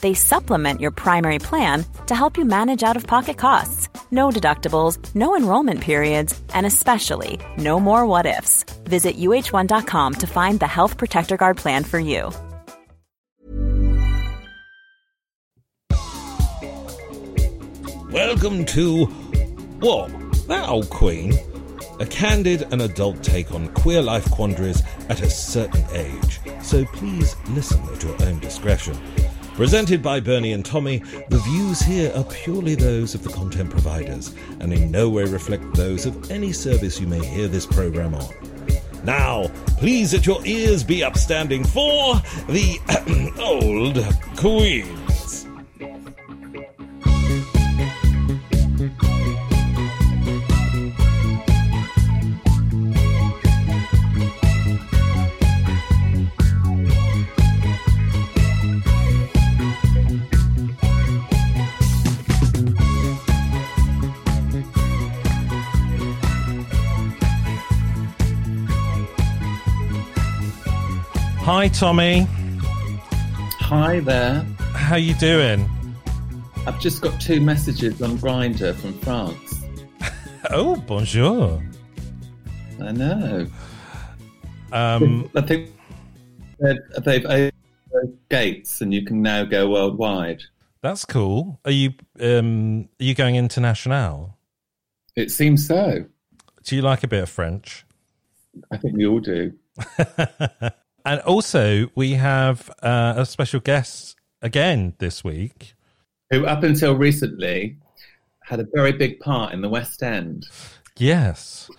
They supplement your primary plan to help you manage out of pocket costs. No deductibles, no enrollment periods, and especially no more what ifs. Visit uh1.com to find the Health Protector Guard plan for you. Welcome to What? That old queen? A candid and adult take on queer life quandaries at a certain age. So please listen at your own discretion. Presented by Bernie and Tommy, the views here are purely those of the content providers and in no way reflect those of any service you may hear this program on. Now, please let your ears be upstanding for the old queens. Hi, Tommy. Hi there. How you doing? I've just got two messages on Grindr from France. Oh, bonjour. I know. Um, I think they've they've opened gates and you can now go worldwide. that's cool. Are you um, are you going international? It seems so. Do you like a bit of French? I think we all do. And also, we have uh, a special guest again this week. Who, up until recently, had a very big part in the West End. Yes,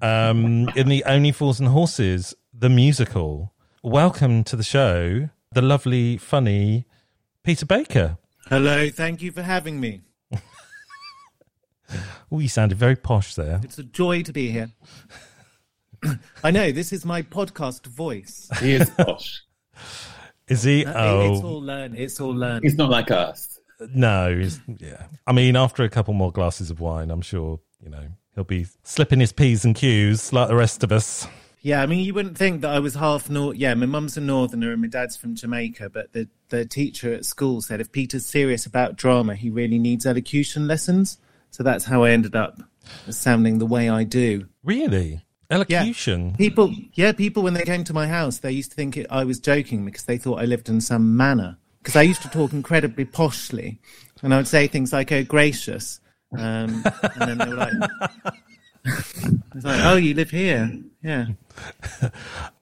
um, in the Only Fools and Horses, the musical. Welcome to the show, the lovely, funny Peter Baker. Hello, thank you for having me. Oh, you sounded very posh there. It's a joy to be here. I know, this is my podcast voice. He is posh. Is he? Uh, Oh, It's all learned. It's all learned. He's not like us. no. He's, yeah. I mean, after a couple more glasses of wine, I'm sure, you know, he'll be slipping his P's and Q's like the rest of us. Yeah, I mean, you wouldn't think that I was half North. Yeah, my mum's a Northerner and my dad's from Jamaica, but the, the teacher at school said if Peter's serious about drama, he really needs elocution lessons. So that's how I ended up sounding the way I do. Really? Elocution? Yeah. People, yeah, people when they came to my house, they used to think it, I was joking because they thought I lived in some manor. Because I used to talk incredibly poshly, and I would say things like "Oh, gracious," um, and then they were like, "It's like, oh, you live here, yeah."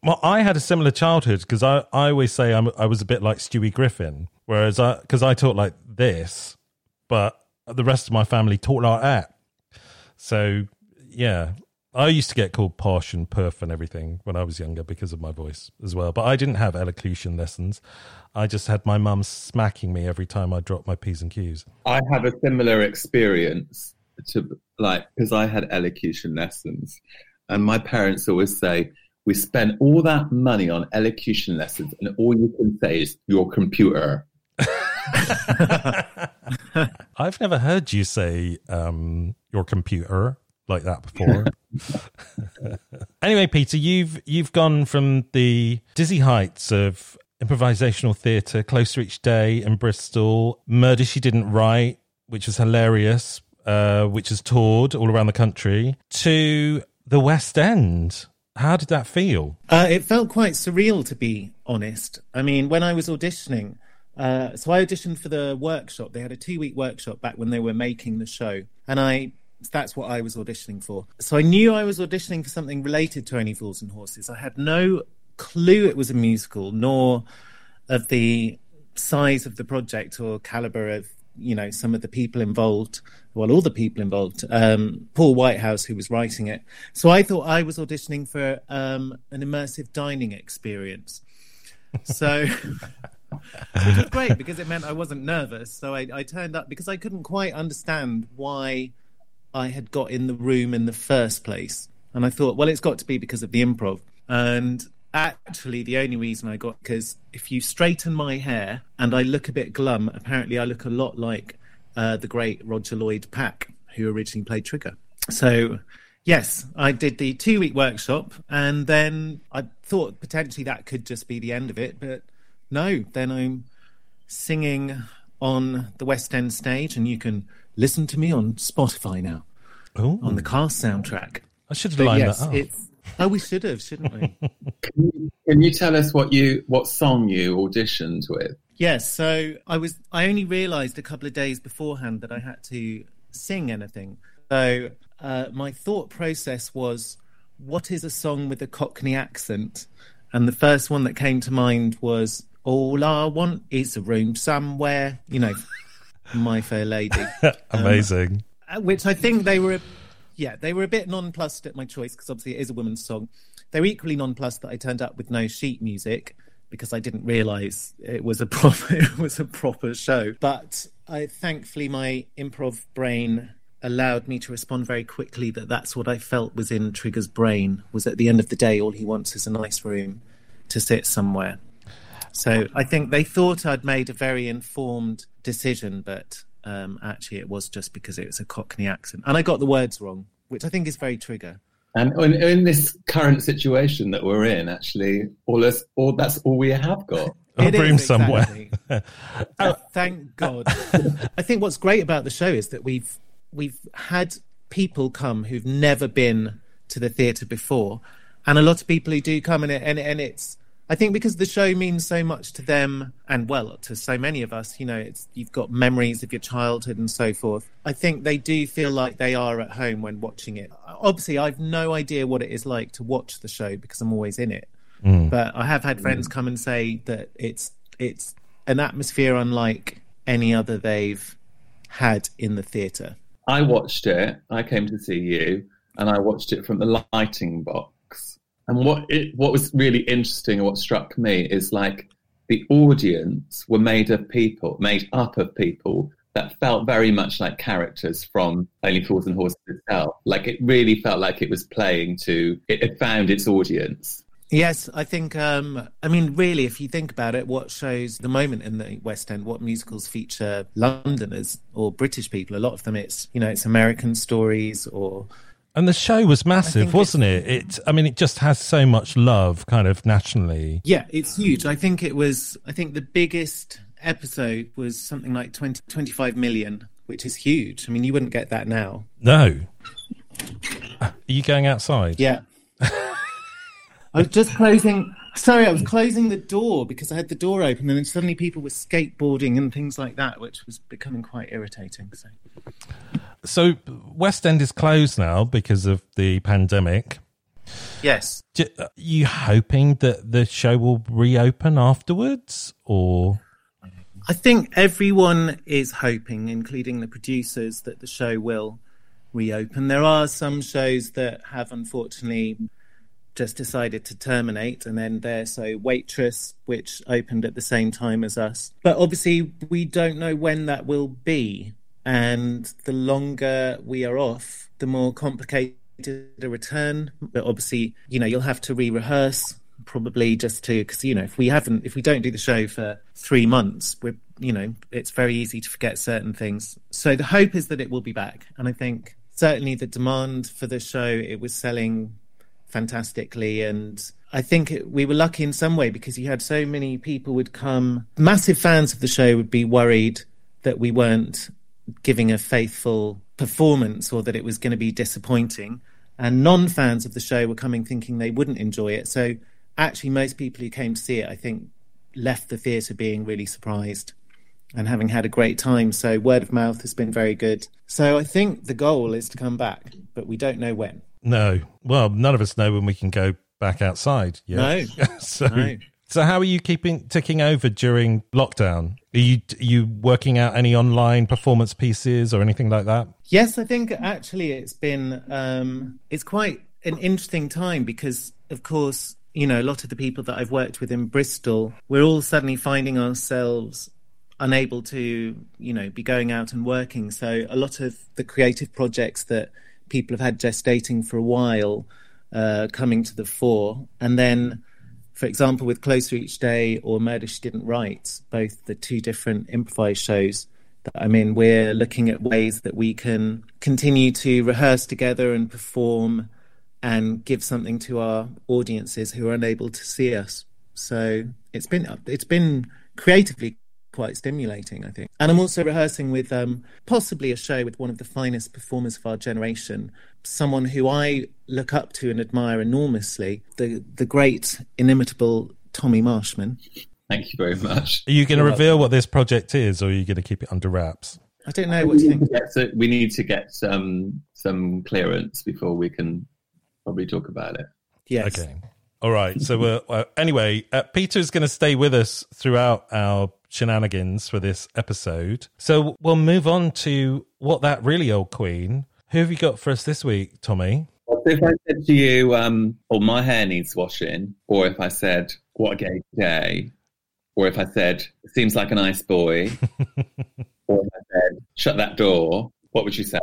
Well, I had a similar childhood because I, I always say I'm, I was a bit like Stewie Griffin, whereas I because I talk like this, but the rest of my family talk like that. So yeah, I used to get called posh and perf and everything when I was younger because of my voice as well. But I didn't have elocution lessons. I just had my mum smacking me every time I dropped my p's and q's. I have a similar experience to like because I had elocution lessons, and my parents always say we spent all that money on elocution lessons, and all you can say is your computer. I've never heard you say um, your computer like that before. anyway, Peter, you've you've gone from the dizzy heights of improvisational theatre, Closer Each Day in Bristol, Murder She Didn't Write, which was hilarious, uh, which has toured all around the country, to the West End. How did that feel? Uh, it felt quite surreal, to be honest. I mean, when I was auditioning, uh, so I auditioned for the workshop. They had a two-week workshop back when they were making the show, and I that's what I was auditioning for. So I knew I was auditioning for something related to Only Fools and Horses. I had no clue it was a musical, nor of the size of the project or caliber of you know some of the people involved well all the people involved um, paul whitehouse who was writing it so i thought i was auditioning for um, an immersive dining experience so which was great because it meant i wasn't nervous so I, I turned up because i couldn't quite understand why i had got in the room in the first place and i thought well it's got to be because of the improv and actually the only reason I got because if you straighten my hair and I look a bit glum, apparently I look a lot like uh, the great Roger Lloyd Pack, who originally played Trigger. So yes, I did the two week workshop, and then I thought potentially that could just be the end of it, but no. Then I'm singing on the West End stage, and you can listen to me on Spotify now Ooh. on the Cast soundtrack. I should have But lined yes, that up. it's oh, we should have, shouldn't we? Can you tell us what you what song you auditioned with? Yes, so I was I only realised a couple of days beforehand that I had to sing anything. So uh, my thought process was, what is a song with a Cockney accent? And the first one that came to mind was, "All I want is a room somewhere," you know, My Fair Lady, Amazing. Uh, which I think they were, yeah, they were a bit nonplussed at my choice because obviously it is a woman's song. They were equally nonplussed that I turned up with no sheet music because I didn't realise it was a proper it was a proper show. But I thankfully my improv brain allowed me to respond very quickly that that's what I felt was in Trigger's brain was at the end of the day all he wants is a nice room to sit somewhere. So I think they thought I'd made a very informed decision, but um, actually it was just because it was a Cockney accent, and I got the words wrong, which I think is very Trigger. And in, in this current situation that we're in, actually, all us, all that's all we have got. A It room is, somewhere. exactly. Uh, thank God. I think what's great about the show is that we've we've had people come who've never been to the theatre before, and a lot of people who do come and it, and and it's. I think because the show means so much to them and well to so many of us, you know, it's you've got memories of your childhood and so forth. I think they do feel like they are at home when watching it. Obviously, I've no idea what it is like to watch the show because I'm always in it. Mm. But I have had friends mm. come and say that it's it's an atmosphere unlike any other they've had in the theatre. I watched it. I came to see you, and I watched it from the lighting box. And what it, what was really interesting and what struck me is like the audience were made of people, made up of people that felt very much like characters from Only Fools and Horses itself. Like it really felt like it was playing to. It had found its audience. Yes, I think. Um, I mean, really, if you think about it, what shows the moment in the West End, what musicals feature Londoners or British people? A lot of them, it's you know, it's American stories or And the show was massive, wasn't it? It. I mean, it just has so much love, kind of nationally. Yeah, it's huge. I think it was, I think the biggest episode was something like 20, 25 million, which is huge. I mean, you wouldn't get that now. No. Uh, are you going outside? Yeah. I was just closing, sorry, I was closing the door because I had the door open and then suddenly people were skateboarding and things like that, which was becoming quite irritating. So. So West End is closed now because of the pandemic. Yes. Do- Are you hoping that the show will reopen afterwards, or I think everyone is hoping, including the producers, that the show will reopen. There are some shows that have unfortunately just decided to terminate and end there. So, Waitress, which opened at the same time as us. But obviously, we don't know when that will be. And the longer we are off, the more complicated a return. But obviously, you know, you'll have to re rehearse probably just to because you know if we haven't if we don't do the show for three months we're you know it's very easy to forget certain things. So the hope is that it will be back. And i think certainly the demand for the show it was selling fantastically. And i think it, we were lucky in some way because you had so many people would come. Massive fans of the show would be worried that we weren't giving a faithful performance or that it was going to be disappointing and non-fans of the show were coming thinking they wouldn't enjoy it so actually most people who came to see it i think left the theatre being really surprised and having had a great time so word of mouth has been very good so i think the goal is to come back but we don't know when no? Well, none of us know when we can go back outside. Yet. No. so no So how are you keeping ticking over during lockdown? Are you are you working out any online performance pieces or anything like that? Yes, I think actually it's been um, it's quite an interesting time because of course you know a lot of the people that I've worked with in Bristol we're all suddenly finding ourselves unable to you know be going out and working so a lot of the creative projects that people have had gestating for a while uh, coming to the fore and then for example, with Closer Each Day or Murder She Didn't Write, both the two different improvised shows that I'm in, we're looking at ways that we can continue to rehearse together and perform and give something to our audiences who are unable to see us. So it's been it's been creatively quite stimulating, I think. And I'm also rehearsing with um, possibly a show with one of the finest performers of our generation, someone who I look up to and admire enormously, the the great inimitable Tommy Marshman. Thank you very much. Are you going to reveal what this project is, or are you going to keep it under wraps? I don't know. What do you think? So we need to get some some clearance before we can probably talk about it. Yes. Okay. All right. So, uh, uh, anyway, uh, is going to stay with us throughout our shenanigans for this episode. So, we'll move on to what that really old queen. Who have you got for us this week, Tommy? If I said to you, um, "Oh, my hair needs washing," or if I said, "What a gay day," or if I said, "Seems like a nice boy," or if I said, "Shut that door," what would you say?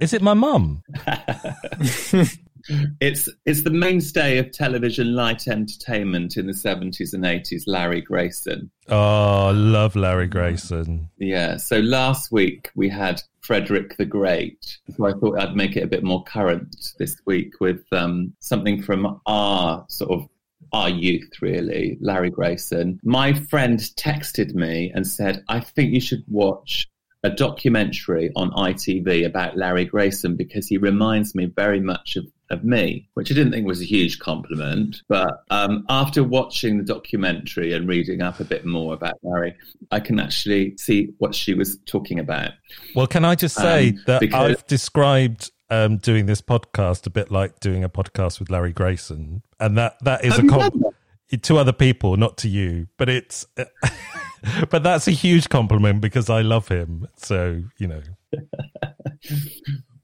Is it my mum? It's it's the mainstay of television light entertainment in the seventies and eighties. Larry Grayson. Oh, I love Larry Grayson. Yeah. So last week we had Frederick the Great. So I thought I'd make it a bit more current this week with um, something from our sort of our youth, really, Larry Grayson. My friend texted me and said, I think you should watch a documentary on ITV about Larry Grayson because he reminds me very much of of me, which I didn't think was a huge compliment. But um, after watching the documentary and reading up a bit more about Larry, I can actually see what she was talking about. Well, can I just say Um, that because- I've described um, doing this podcast a bit like doing a podcast with Larry Grayson, and that that is Have a you com- done that? to other people, not to you. But it's but that's a huge compliment because I love him. So you know,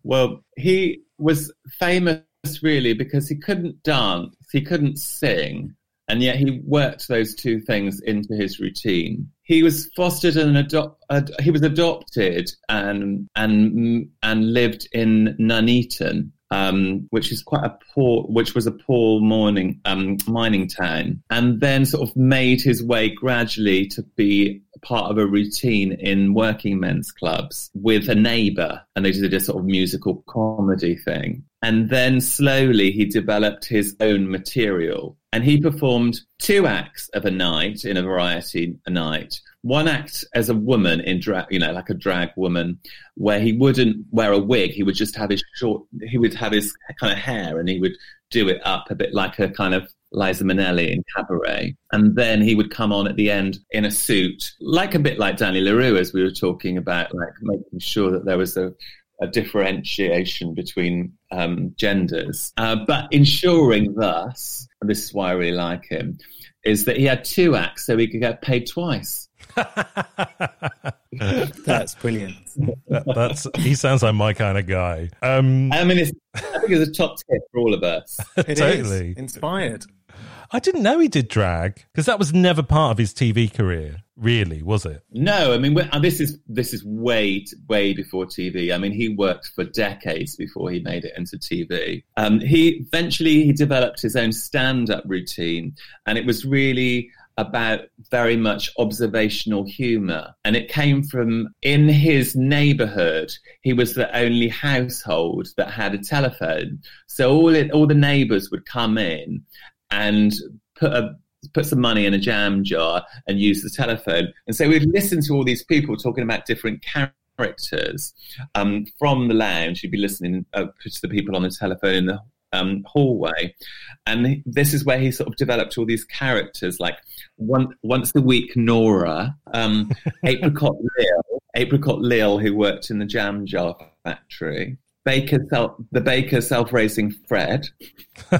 Well, he was famous really because he couldn't dance, he couldn't sing, and yet he worked those two things into his routine. He was fostered and adopt. Ad- he was adopted and and and lived in Nuneaton, um, which is quite a poor, which was a poor morning um, mining town, and then sort of made his way gradually to be part of a routine in working men's clubs with a neighbour, and they did a sort of musical comedy thing. And then slowly he developed his own material, and he performed two acts of a night in a variety a night. One act as a woman in drag, you know, like a drag woman, where he wouldn't wear a wig. He would just have his short, he would have his kind of hair and he would do it up a bit like a kind of Liza Minnelli in Cabaret. And then he would come on at the end in a suit, like a bit like Danny La Rue, as we were talking about, like making sure that there was a, a differentiation between um, genders, uh, but ensuring thus, and this is why I really like him, is that he had two acts so he could get paid twice. That's brilliant. that, that's he sounds like my kind of guy. Um, I mean, it's, I think it's a top tip for all of us. It is Totally. inspired. I didn't know he did drag because that was never part of his TV career. Really, was it? No, I mean this is this is way way before TV. I mean, he worked for decades before he made it into TV. Um, he eventually he developed his own stand-up routine, and it was really about very much observational humor and it came from in his neighborhood he was the only household that had a telephone so all it all the neighbors would come in and put a put some money in a jam jar and use the telephone. And so we'd listen to all these people talking about different characters um, from the lounge. You'd be listening uh, to the people on the telephone in the um, hallway. And this is where he sort of developed all these characters like one, once a week Nora, um, Apricot Lil, Apricot Lil, who worked in the jam jar factory. Baker self, the baker self-raising Fred,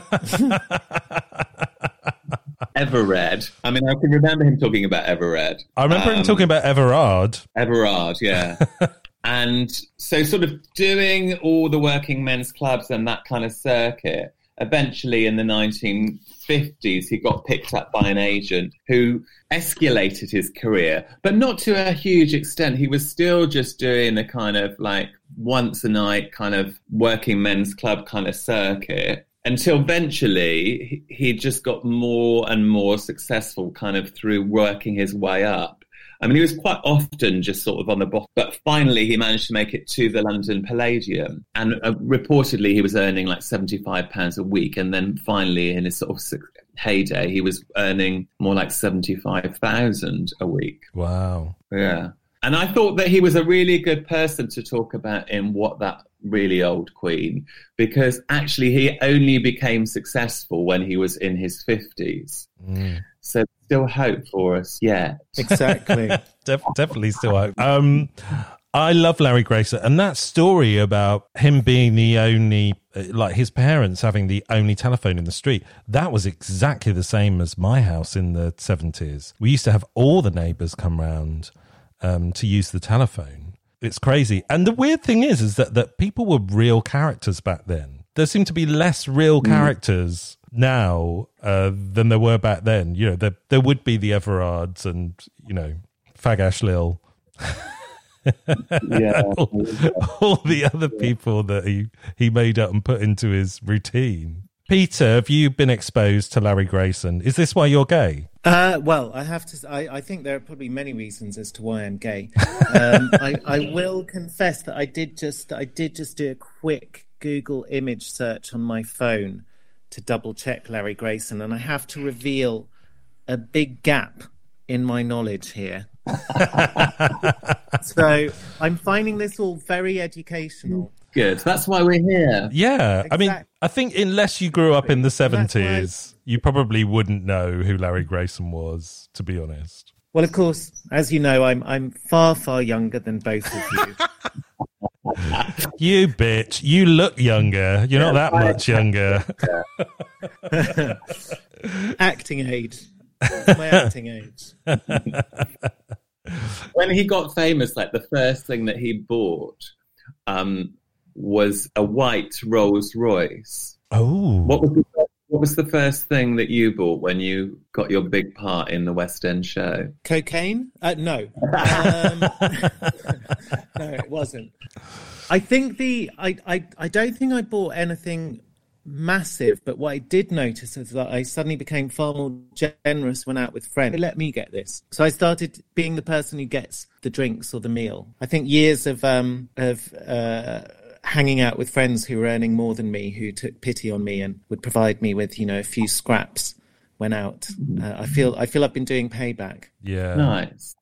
Everard. I mean, I can remember him talking about Everard. I remember him Um, talking about Everard. Everard, yeah. and so, sort of doing all the working men's clubs and that kind of circuit. Eventually, in the 1950s, he got picked up by an agent who escalated his career, but not to a huge extent. He was still just doing the kind of like once a night kind of working men's club kind of circuit until eventually he just got more and more successful kind of through working his way up. I mean, he was quite often just sort of on the bottom, but finally he managed to make it to the London Palladium. And uh, reportedly, he was earning like £75 a week. And then finally, in his sort of heyday, he was earning more like 75000 a week. Wow. Yeah. And I thought that he was a really good person to talk about in What That Really Old Queen, because actually he only became successful when he was in his 50s. So still hope for us yet. Exactly. Def- definitely still hope. Um, I love Larry Grayson, and that story about him being the only, uh, like his parents having the only telephone in the street. That was exactly the same as my house in the seventies. We used to have all the neighbours come round um, to use the telephone. It's crazy, and the weird thing is, is that that people were real characters back then. There seem to be less real characters now uh, than there were back then. You know, there there would be the Everards and you know Fagash Lil, Yeah. all, all the other people that he he made up and put into his routine. Peter, have you been exposed to Larry Grayson? Is this why you're gay? Uh, well, I have to. I, I think there are probably many reasons as to why I'm gay. Um, I, I will confess that I did just. I did just do a quick Google image search on my phone to double check Larry Grayson, and I have to reveal a big gap in my knowledge here. so I'm finding this all very educational. Good. That's why we're here. Yeah, I mean, I think unless you grew up in the That's why- seventies, you probably wouldn't know who Larry Grayson was. To be honest, Well, of course, as you know, I'm I'm far far younger than both of you. you bitch, you look younger. You're not that much younger. acting age. My acting age. When he got famous, like the first thing that he bought um, was a white Rolls Royce. Oh, What was the what was the first thing that you bought when you got your big part in the West End show? Cocaine? Uh, no. Um, no, it wasn't. I think the I, I I don't think I bought anything massive, but what I did notice is that I suddenly became far more generous when out with friends. Let me get this. So I started being the person who gets the drinks or the meal. I think years of um of uh hanging out with friends who were earning more than me, who took pity on me and would provide me with, you know, a few scraps when out. Uh, I feel I feel I've been doing payback. yeah. Nice.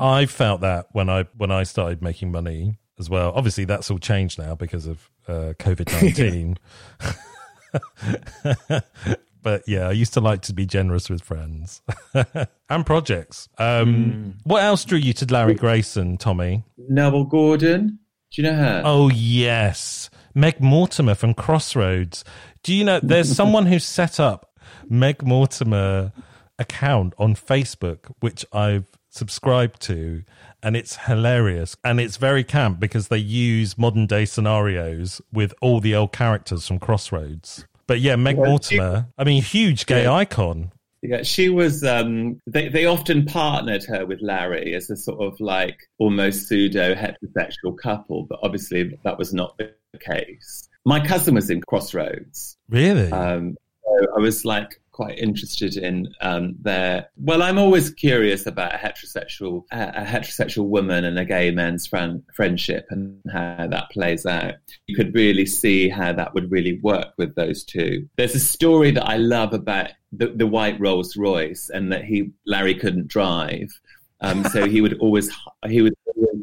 I felt that when I when I started making money as well. Obviously, that's all changed now because of uh, COVID nineteen. but yeah, I used to like to be generous with friends and projects. Um, What else drew you to Larry Grayson, Tommy? Noele Gordon. Do you know her? Oh yes, Meg Mortimer from Crossroads. Do you know there's someone who set up Meg Mortimer account on Facebook, which I've subscribed to, and it's hilarious and it's very camp because they use modern day scenarios with all the old characters from Crossroads. But yeah, Meg Well, Mortimer, I mean, huge gay Yeah. icon. Yeah, she was. Um, they they often partnered her with Larry as a sort of like almost pseudo heterosexual couple, but obviously that was not the case. My cousin was in Crossroads, Really? um, so I was like quite interested in um, their. Well, I'm always curious about a heterosexual a, heterosexual woman and a gay man's friend, friendship and how that plays out. You could really see how that would really work with those two. There's a story that I love about the, the white Rolls Royce and that he Larry couldn't drive. Um, so he would always he would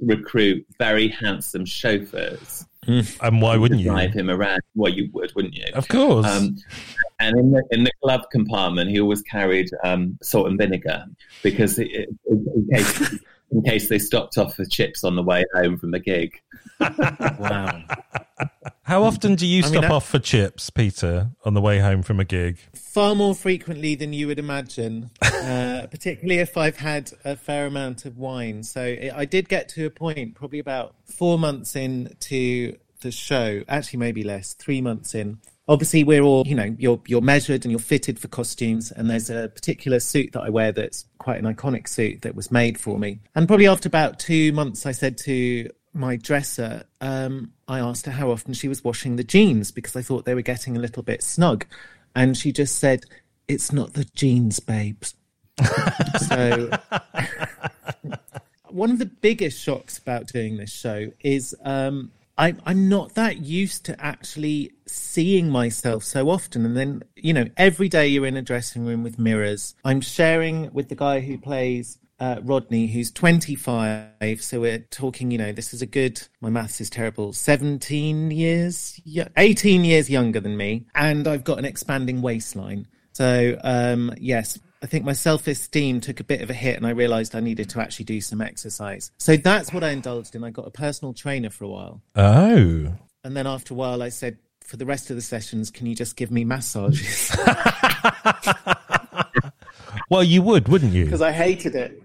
recruit very handsome chauffeurs and why wouldn't you? drive him around. Well, you would, wouldn't you? Of course. Um, and in the, in the glove compartment, he always carried um, salt and vinegar because it, it- in, case, in case they stopped off for chips on the way home from the gig. Wow. How often do you I stop mean, off for chips, Peter, on the way home from a gig? Far more frequently than you would imagine, uh, particularly if I've had a fair amount of wine. So it, I did get to a point, probably about four months into the show, actually maybe less, three months in. Obviously, we're all, you know, you're you're measured and you're fitted for costumes, and there's a particular suit that I wear that's quite an iconic suit that was made for me. And probably after about two months, I said to my dresser, um, I asked her how often she was washing the jeans because I thought they were getting a little bit snug. And she just said, It's not the jeans, babes. so, one of the biggest shocks about doing this show is um, I, I'm not that used to actually seeing myself so often. And then, you know, every day you're in a dressing room with mirrors. I'm sharing with the guy who plays uh, Rodney, who's 25. So we're talking, you know, this is a good, my maths is terrible, 17 years, 18 years younger than me. And I've got an expanding waistline. So, um, yes, I think my self esteem took a bit of a hit and I realized I needed to actually do some exercise. So that's what I indulged in. I got a personal trainer for a while. Oh. And then after a while, I said, for the rest of the sessions, can you just give me massages? Well, you would, wouldn't you? Because I hated it.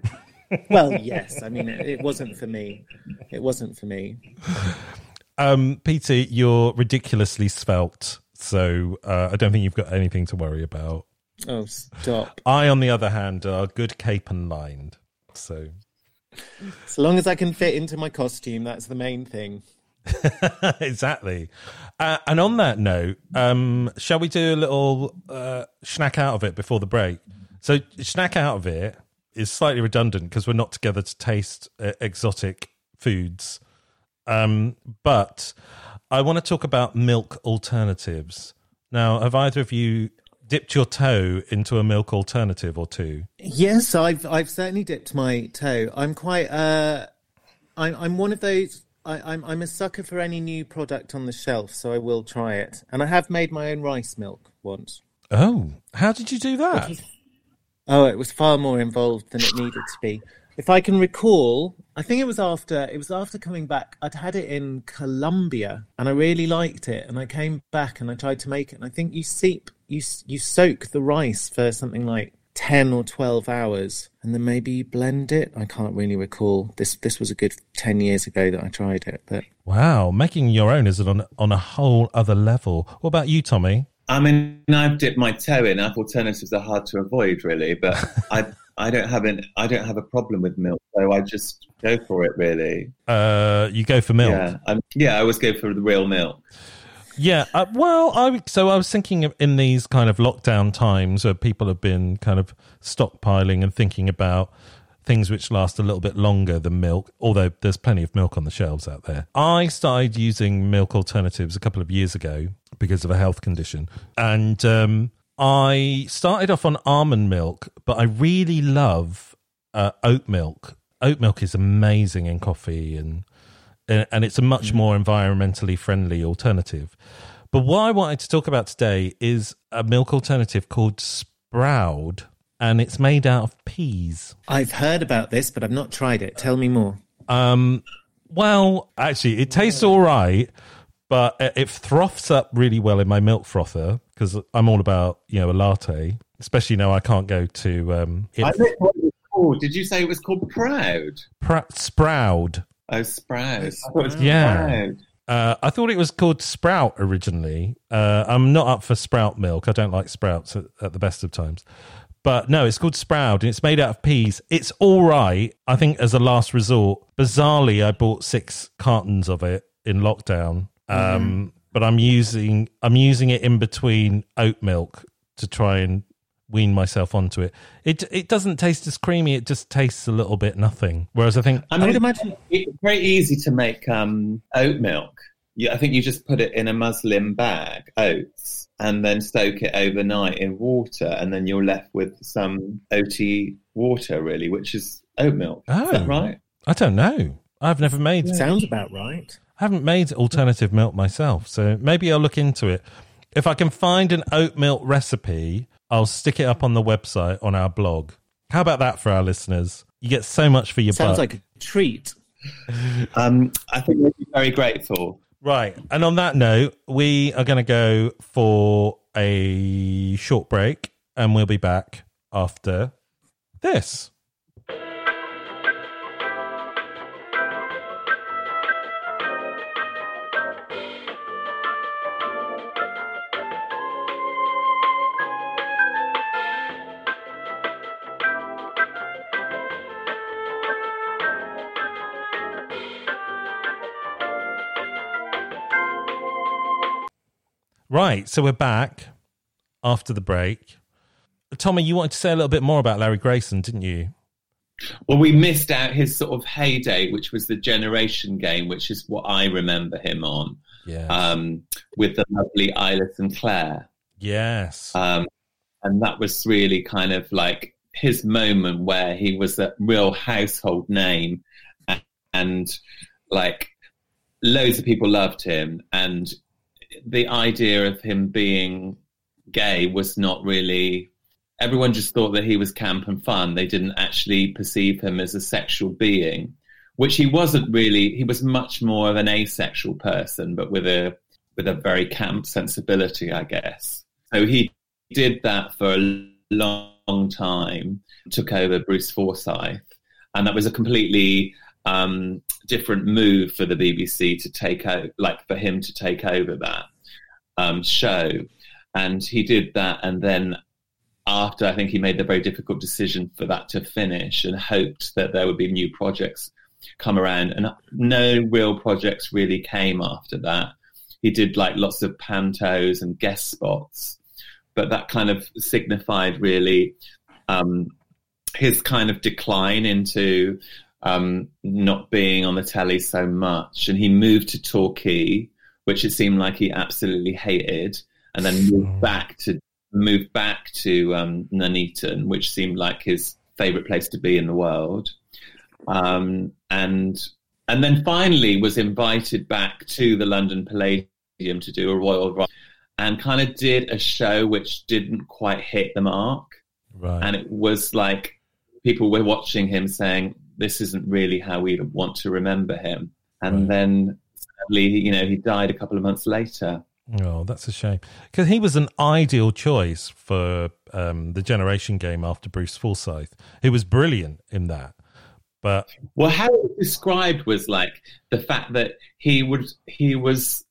Well, yes. I mean, it, it wasn't for me. It wasn't for me. Um, Peter, you're ridiculously svelte, so uh, I don't think you've got anything to worry about. Oh, stop. I, on the other hand, are good cape and lined. So As long as I can fit into my costume, that's the main thing. exactly. Uh, and on that note, um, shall we do a little uh, snack out of it before the break? So, snack out of it is slightly redundant because we're not together to taste uh, exotic foods. Um, but I want to talk about milk alternatives. Now, have either of you dipped your toe into a milk alternative or two? Yes, I've I've certainly dipped my toe. I'm quite uh, I'm I'm one of those. I, I'm I'm a sucker for any new product on the shelf, so I will try it. And I have made my own rice milk once. Oh, how did you do that? Oh, it was far more involved than it needed to be. If I can recall, I think it was after it was after coming back. I'd had it in Colombia, and I really liked it. And I came back and I tried to make it. And I think you seep, you you soak the rice for something like ten or twelve hours, and then maybe blend it. I can't really recall. This this was a good ten years ago that I tried it, but Wow, making your own is on on a whole other level. What about you, Tommy? I mean, I've dipped my toe in. Alternatives are hard to avoid, really, but I I don't have an I don't have a problem with milk, so I just go for it, really. Uh, you go for milk. Yeah, I'm, yeah. I always go for the real milk. Yeah, uh, well, I so I was thinking in these kind of lockdown times where people have been kind of stockpiling and thinking about things which last a little bit longer than milk, although there's plenty of milk on the shelves out there. I started using milk alternatives a couple of years ago because of a health condition, and um, I started off on almond milk, but I really love uh, oat milk. Oat milk is amazing in coffee and and it's a much more environmentally friendly alternative. But what I wanted to talk about today is a milk alternative called Sproud, and it's made out of peas. I've heard about this, but I've not tried it. Tell me more. Um, well, actually, it tastes all right, but it it froths up really well in my milk frother because I'm all about you know a latte, especially now I can't go to um, I know what it was called. Did you say it was called Proud? Pr- Sproud. Oh, Sprout. I thought Yeah. Proud. Uh, I thought it was called Sprout originally. Uh, I'm not up for Sprout milk. I don't like Sprouts at, at the best of times. But no, it's called Sprout and it's made out of peas. It's all right, I think, as a last resort. Bizarrely, I bought six cartons of it in lockdown. Um, But I'm using I'm using it in between oat milk to try and wean myself onto it. It it doesn't taste as creamy. It just tastes a little bit nothing. Whereas I think I I mean, would imagine it's very easy to make um, oat milk. Yeah, I think you just put it in a muslin bag, oats, and then soak it overnight in water, and then you're left with some oaty water, really, which is oat milk. Is Oh. that right? I don't know. I've never made it. sounds about right. I haven't made alternative milk myself, so maybe I'll look into it. If I can find an oat milk recipe, I'll stick it up on the website on our blog. How about that for our listeners? You get so much for your Sounds buck. like a treat. Um, I think they'd be very grateful. Right. And on that note, we are going to go for a short break and we'll be back after this. Right, so we're back after the break. Tommy, you wanted to say a little bit more about Larry Grayson, didn't you? Well, we missed out his sort of heyday, which was the Generation game, which is what I remember him on. Yeah. Um, with the lovely Isla St. Clair. yes. Um, and that was really kind of like his moment where he was a real household name and, and like loads of people loved him. And the idea of him being gay was not really everyone just thought that he was camp and fun. They didn't actually perceive him as a sexual being which he wasn't really he was much more of an asexual person but with a with a very camp sensibility i guess. So he did that for a long time took over bruce forsyth and that was a completely um, different move for the bbc to take out like for him to take over that um, show. And he did that and then after i think he made the very difficult decision for that to finish and hoped that there would be new projects come around. And no real projects really came after that. He did like lots of pantos and guest spots but that kind of signified really um, his kind of decline into um, not being on the telly so much and he moved to torquay which it seemed like he absolutely hated and then moved back to moved back to um, Nuneaton, which seemed like his favorite place to be in the world. Um, and and then finally was invited back to the London Palladium to do a royal run and kind of did a show which didn't quite hit the mark. Right. And it was like people were watching him saying, this isn't really how we want to remember him. And Right. then sadly, you know, he died a couple of months later. Oh, that's a shame. Because he was an ideal choice for um, the Generation game after Bruce Forsyth. He was brilliant in that. But Well, how it was described was like the fact that he would he was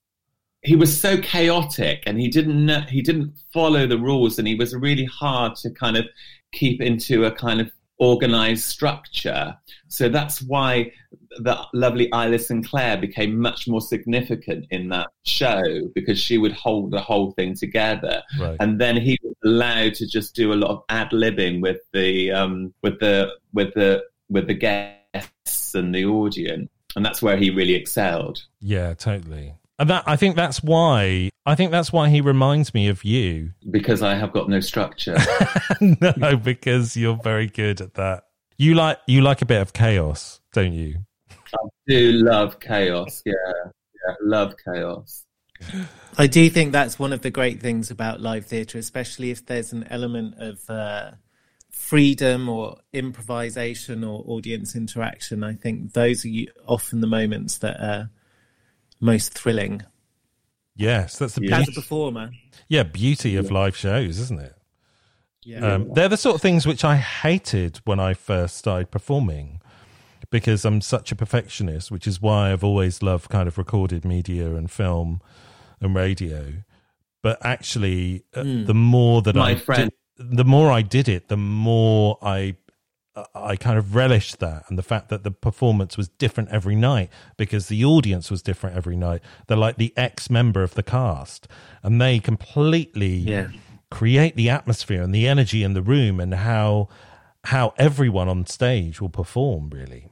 he was so chaotic and he didn't know, he didn't follow the rules and he was really hard to kind of keep into a kind of organized structure. So that's why the lovely Isla Sinclair became much more significant in that show because she would hold the whole thing together right. and then he was allowed to just do a lot of ad libbing with the um, with the with the with the guests and the audience, and that's where he really excelled. yeah, totally. And that I think that's why I think that's why he reminds me of you. Because I have got no structure. no, because you're very good at that. You like you like a bit of chaos, don't you? I do love chaos. Yeah, yeah, love chaos. I do think that's one of the great things about live theatre, especially if there's an element of uh, freedom or improvisation or audience interaction. I think those are often the moments that are most thrilling Yes, that's the Yeah. as a performer. Yeah, beauty of live shows, isn't it? Yeah. Um, they're the sort of things which I hated when I first started performing because I'm such a perfectionist, which is why I've always loved kind of recorded media and film and radio. But actually, uh, the more that My I friend. did, the more I did it, the more I I kind of relished that and the fact that the performance was different every night because the audience was different every night. They're like the ex member of the cast, and they completely Yeah. create the atmosphere and the energy in the room and how how everyone on stage will perform really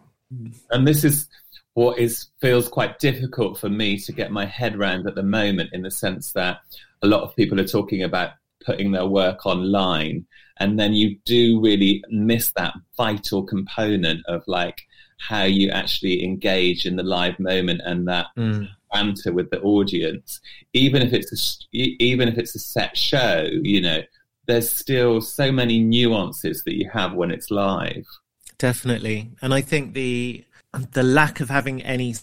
and this is what is feels quite difficult for me to get my head around at the moment in the sense that a lot of people are talking about putting their work online. And then you do really miss that vital component of like how you actually engage in the live moment and that hmm. banter with the audience. Even if it's a even if it's a set show you know there's still so many nuances that you have when it's live. Definitely, and I think the the lack of having any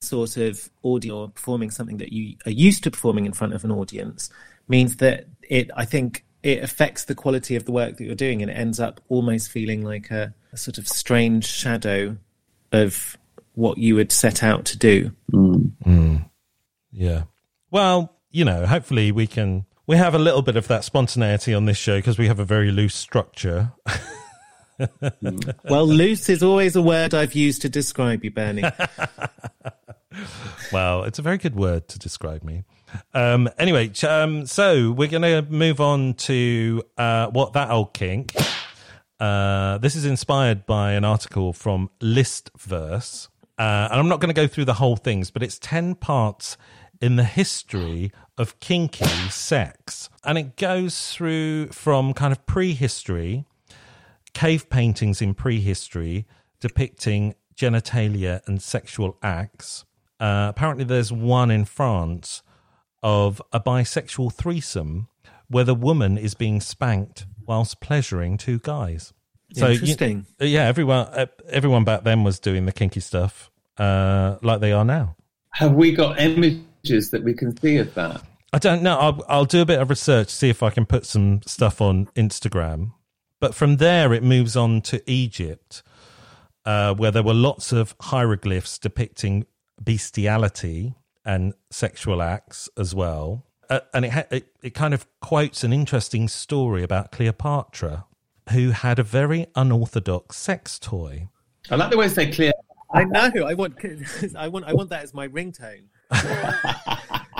sort of audio or performing something that you are used to performing in front of an audience means that it, I think, it affects the quality of the work that you're doing and it ends up almost feeling like a, a sort of strange shadow of what you would set out to do. Mm. Mm. Yeah. Well, you know, hopefully we can. We have a little bit of that spontaneity on this show because we have a very loose structure. Mm. Well, loose is always a word I've used to describe you, Bernie. Well, it's a very good word to describe me. Um, anyway, um, so we're going to move on to uh, what that old kink. Uh, this is inspired by an article from Listverse, uh, and I'm not going to go through the whole things, but it's ten parts in the history of kinky sex, and it goes through from kind of prehistory, cave paintings in prehistory depicting genitalia and sexual acts. Uh, apparently, there's one in France of a bisexual threesome where the woman is being spanked whilst pleasuring two guys. you- Interesting. yeah, everyone uh, everyone back then was doing the kinky stuff uh, like they are now. Have we got images that we can see of that? I don't know. I'll, I'll do a bit of research, see if I can put some stuff on Instagram. But from there, it moves on to Egypt, uh, where there were lots of hieroglyphs depicting bestiality and sexual acts as well. Uh, and it, ha- it it kind of quotes an interesting story about Cleopatra, who had a very unorthodox sex toy. I like the way they clear. I know. I want. I want. I want that as my ringtone.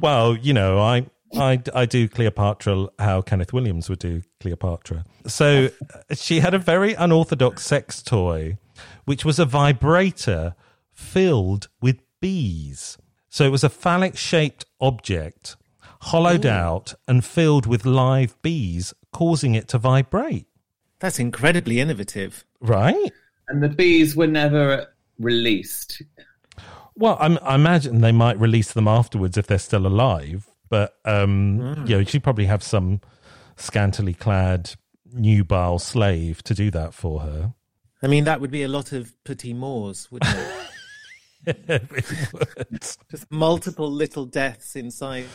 well, you know, I, I, I do Cleopatra how Kenneth Williams would do Cleopatra. So uh, she had a very unorthodox sex toy, which was a vibrator filled with bees. So it was a phallic shaped object, hollowed out and filled with live bees, causing it to vibrate. That's incredibly innovative. Right? And the bees were never released. Well, I'm, I imagine they might release them afterwards if they're still alive, but um, you know, she'd probably have some scantily clad nubile slave to do that for her. I mean, that would be a lot of petites morts, wouldn't it? Just multiple little deaths inside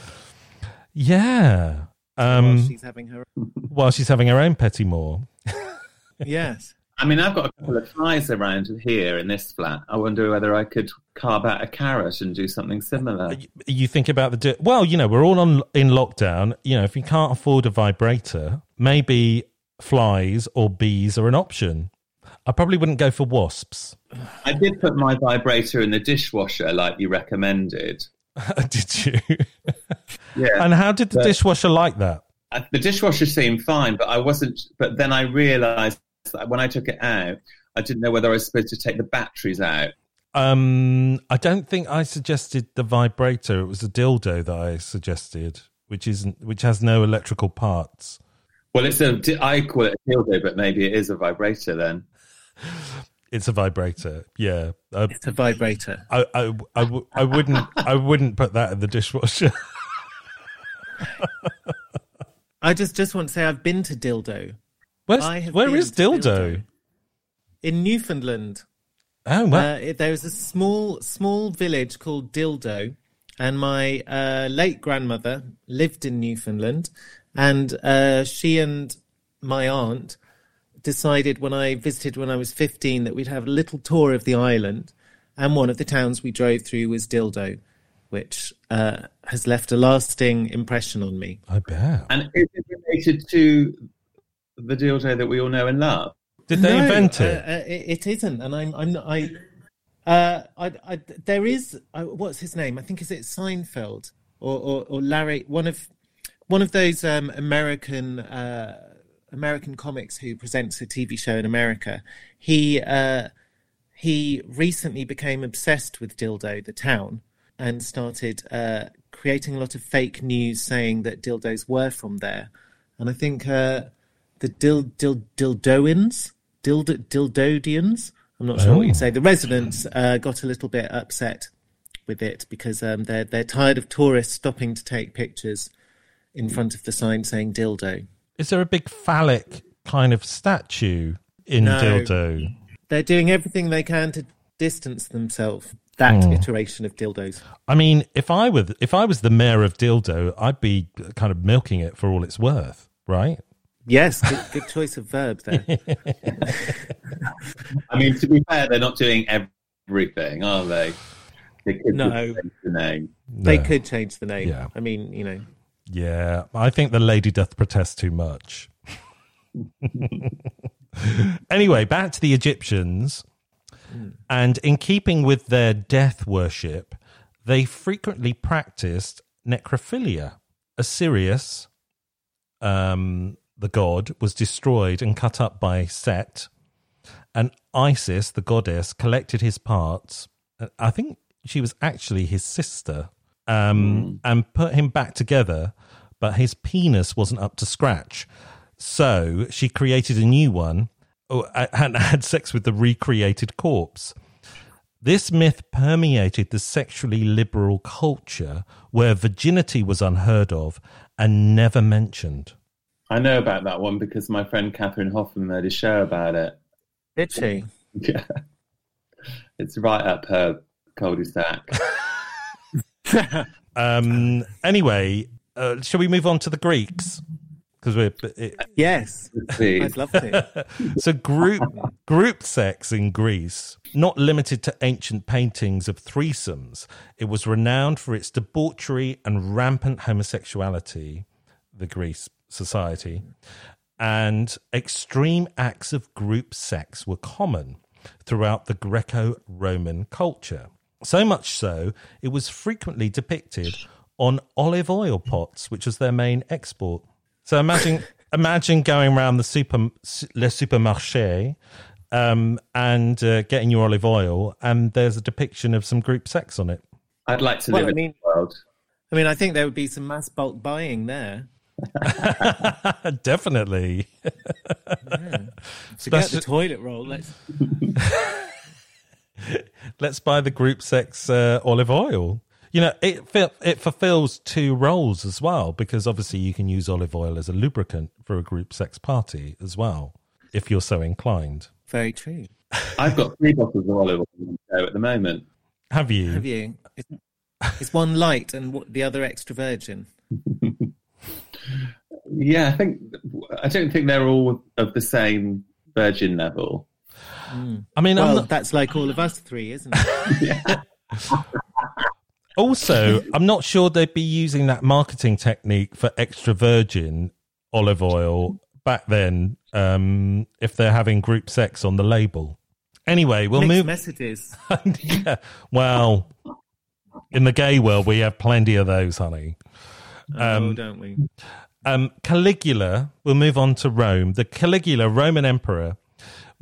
yeah. while Um, she's having her. while she's having her own petite mort. Yes. I mean, I've got a couple of flies around here in this flat. I wonder whether I could carve out a carrot and do something similar. You think about the di- well, you know, we're all on in lockdown. You know, if you can't afford a vibrator, maybe flies or bees are an option. I probably wouldn't go for wasps. I did put my vibrator in the dishwasher like you recommended. did you? Yeah. and how did the dishwasher like that? Uh, the dishwasher seemed fine, but I wasn't. But then I realised that when I took it out, I didn't know whether I was supposed to take the batteries out. Um, I don't think I suggested the vibrator. It was the dildo that I suggested, which isn't, which has no electrical parts. Well, it's a. I call it a dildo, but maybe it is a vibrator then. It's a vibrator. Yeah, I, It's a vibrator. I, I, I, w- I wouldn't, I wouldn't put that in the dishwasher. I just just want to say I've been to Dildo Where's, where is dildo? Dildo. in Newfoundland. Oh, well, Uh, there was a small small village called Dildo, and my uh, late grandmother lived in Newfoundland, and uh, she and my aunt decided when I visited when I was fifteen that we'd have a little tour of the island, and one of the towns we drove through was Dildo, which uh, has left a lasting impression on me. I bet. And is it related to the dildo that we all know and love? Did they No, invent uh, it? uh, it, it isn't, and I'm, I'm, not- I, uh, I, I, there is, uh, what's his name? I think is it Seinfeld or, or, or Larry? One of, one of those um, American, uh, American comics who presents a TV show in America. He, uh, he recently became obsessed with Dildo, the town, and started uh, creating a lot of fake news saying that dildos were from there. And I think uh, the dil, dil, dildoins, dild, dildodians, I'm not sure what you'd say. The residents uh, got a little bit upset with it because um, they're they're tired of tourists stopping to take pictures in front of the sign saying dildo. Is there a big phallic kind of statue in No. dildo? They're doing everything they can to distance themselves that Hmm. iteration of dildos. I mean, if I were if I was the mayor of Dildo, I'd be kind of milking it for all it's worth, right? Yes, good, good choice of verbs there. I mean, to be fair, they're not doing everything, are they? They could No. change the name. They No. could change the name. Yeah. I mean, you know, Yeah, I think the lady doth protest too much. anyway, back to the Egyptians. And in keeping with their death worship, they frequently practiced necrophilia. Osiris, um, the god, was destroyed and cut up by Set, and Isis, the goddess, collected his parts. Uh, I think she was actually his sister, um, and put him back together, but his penis wasn't up to scratch. So she created a new one and had sex with the recreated corpse. This myth permeated the sexually liberal culture where virginity was unheard of and never mentioned. I know about that one because my friend Catherine Hoffman made a show about it. did she? Yeah. It's right up her cul-de-sac. Um, anyway, uh, shall we move on to the Greeks? Because we're it, Yes, Please. I'd love to. so group group sex in Greece, not limited to ancient paintings of threesomes, it was renowned for its debauchery and rampant homosexuality. The Greece society and extreme acts of group sex were common throughout the Greco-Roman culture. So much so, it was frequently depicted on olive oil pots, which was their main export. So imagine imagine going around the super le supermarché um, and uh, getting your olive oil, and there's a depiction of some group sex on it. I'd like to Well, live I in mean- the world. I mean, I think there would be some mass bulk buying there. Definitely. Forget Especially- the toilet roll. Let's. let's buy the group sex uh, olive oil. You know, it it fulfills two roles as well because obviously you can use olive oil as a lubricant for a group sex party as well if you're so inclined. Very true. I've got three bottles of olive oil on the show at the moment. Have you? Have you? Is, is one light and the other extra virgin? Yeah, I think I don't think they're all of the same virgin level. I mean, I'm Well, not, that's like all of us three, isn't it? also I'm not sure they'd be using that marketing technique for extra virgin olive oil back then um, if they're having group sex on the label. Anyway, we'll Mixed move. messages. yeah. Well, in the gay world, we have plenty of those, honey. oh, don't we? Um, Caligula, we'll move on to Rome. The Caligula, Roman emperor,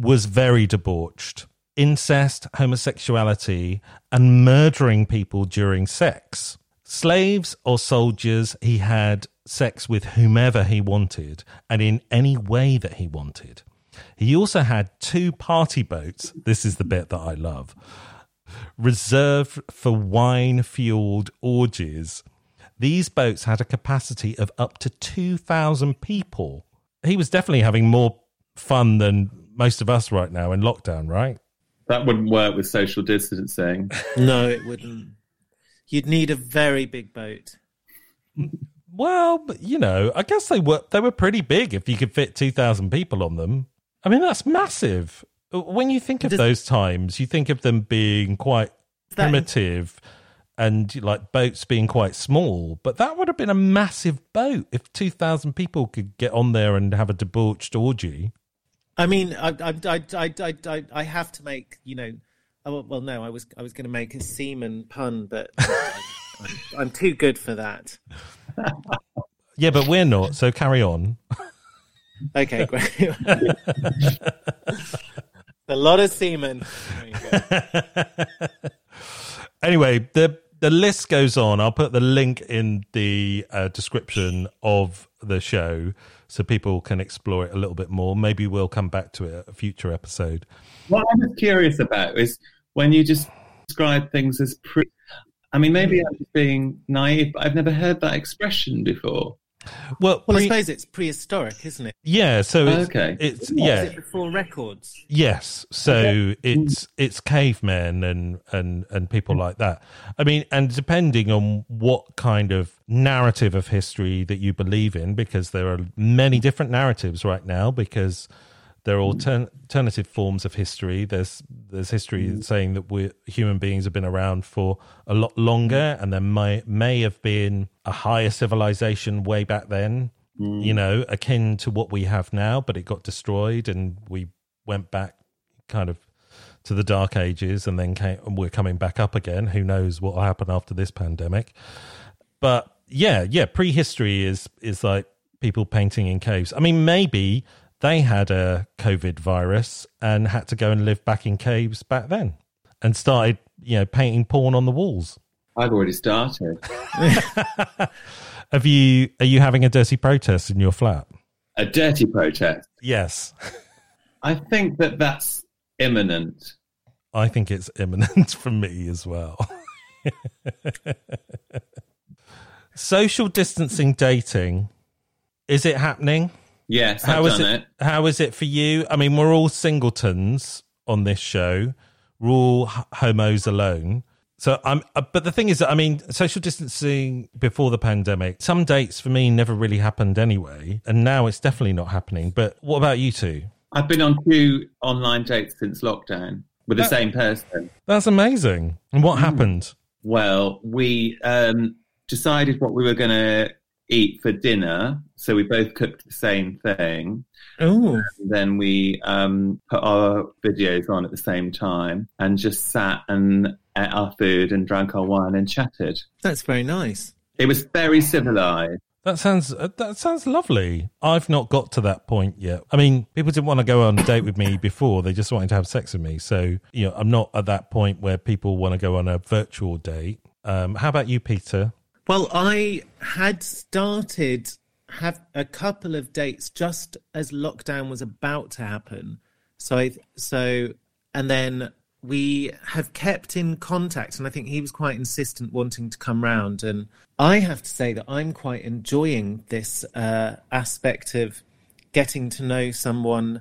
was very debauched. Incest, homosexuality, and murdering people during sex. Slaves or soldiers, he had sex with whomever he wanted and in any way that he wanted. He also had two party boats. This is the bit that I love reserved for wine fueled orgies. These boats had a capacity of up to 2,000 people. He was definitely having more fun than most of us right now in lockdown, right? That wouldn't work with social distancing. No, it wouldn't. You'd need a very big boat. Well, but, you know, I guess they were they were pretty big if you could fit 2,000 people on them. I mean, that's massive. When you think of Does- those times, you think of them being quite That- primitive and like boats being quite small, but that would have been a massive boat if 2,000 people could get on there and have a debauched orgy. I mean, I, I, I, I, I, have to make, you know, oh, well, no, I was, I was going to make a semen pun, but I'm, I'm too good for that. Yeah, but we're not, so carry on. Okay, great. a lot of semen. There you go. anyway, the the list goes on. I'll put the link in the uh, description of the show so people can explore it a little bit more. Maybe we'll come back to it at a future episode. What I'm curious about is when you just describe things as pre. I mean, maybe I'm just being naive, but I've never heard that expression before. Well, Well, I suppose it's prehistoric, isn't it? yeah. So it's, oh, Okay. it's Is yeah. it before records? Yes, so it's it's cavemen and and and people like that. I mean, and depending on what kind of narrative of history that you believe in, because there are many different narratives right now, because there are mm. altern- alternative forms of history. There's there's history mm. saying that we human beings have been around for a lot longer, mm. and there may may have been a higher civilization way back then you know, akin to what we have now, but it got destroyed and we went back kind of to the dark ages and then came, and we're coming back up again. Who knows what will happen after this pandemic? But yeah, yeah, prehistory is is like people painting in caves. I mean, maybe they had a COVID virus and had to go and live back in caves back then and started, you know, painting porn on the walls. I've already started. Have you are you having a dirty protest in your flat? A dirty protest. Yes. I think that that's imminent. I think it's imminent for me as well. Social distancing dating, is it happening? Yes, How I've is done it, it. How is it for you? I mean, we're all singletons on this show. We're all homos alone. So I'm, uh, but the thing is, that, I mean, social distancing before the pandemic, some dates for me never really happened anyway, and now it's definitely not happening. But what about you two? I've been on two online dates since lockdown with the same person. That's amazing. And what happened? Well, we um, decided what we were going to eat for dinner, so we both cooked the same thing. Oh, Then we um, put our videos on at the same time and just sat and ate our food and drank our wine and chatted. that's very nice. It was very civilized. That sounds uh, that sounds lovely. I've not got to that point yet. I mean, people didn't want to go on a date with me before; they just wanted to have sex with me. So, you know, I'm not at that point where people want to go on a virtual date. Um, how about you, Peter? Well, I had started have a couple of dates just as lockdown was about to happen. So I so and then we have kept in contact and I think he was quite insistent wanting to come round and I have to say that I'm quite enjoying this uh, aspect of getting to know someone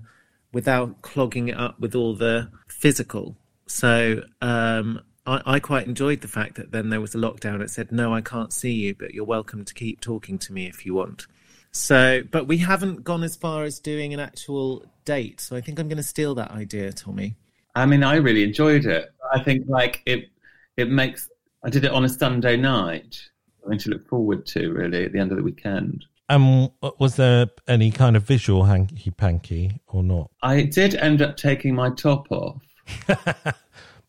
without clogging it up with all the physical. So um, I, I quite enjoyed the fact that then there was a lockdown. It said, "No, I can't see you, but you're welcome to keep talking to me if you want." So, but we haven't gone as far as doing an actual date. So I think I'm going to steal that idea, Tommy. I mean, I really enjoyed it. I think like it, it makes. I did it on a Sunday night. Something to look forward to, really, at the end of the weekend. Um, was there any kind of visual hanky panky or not? I did end up taking my top off.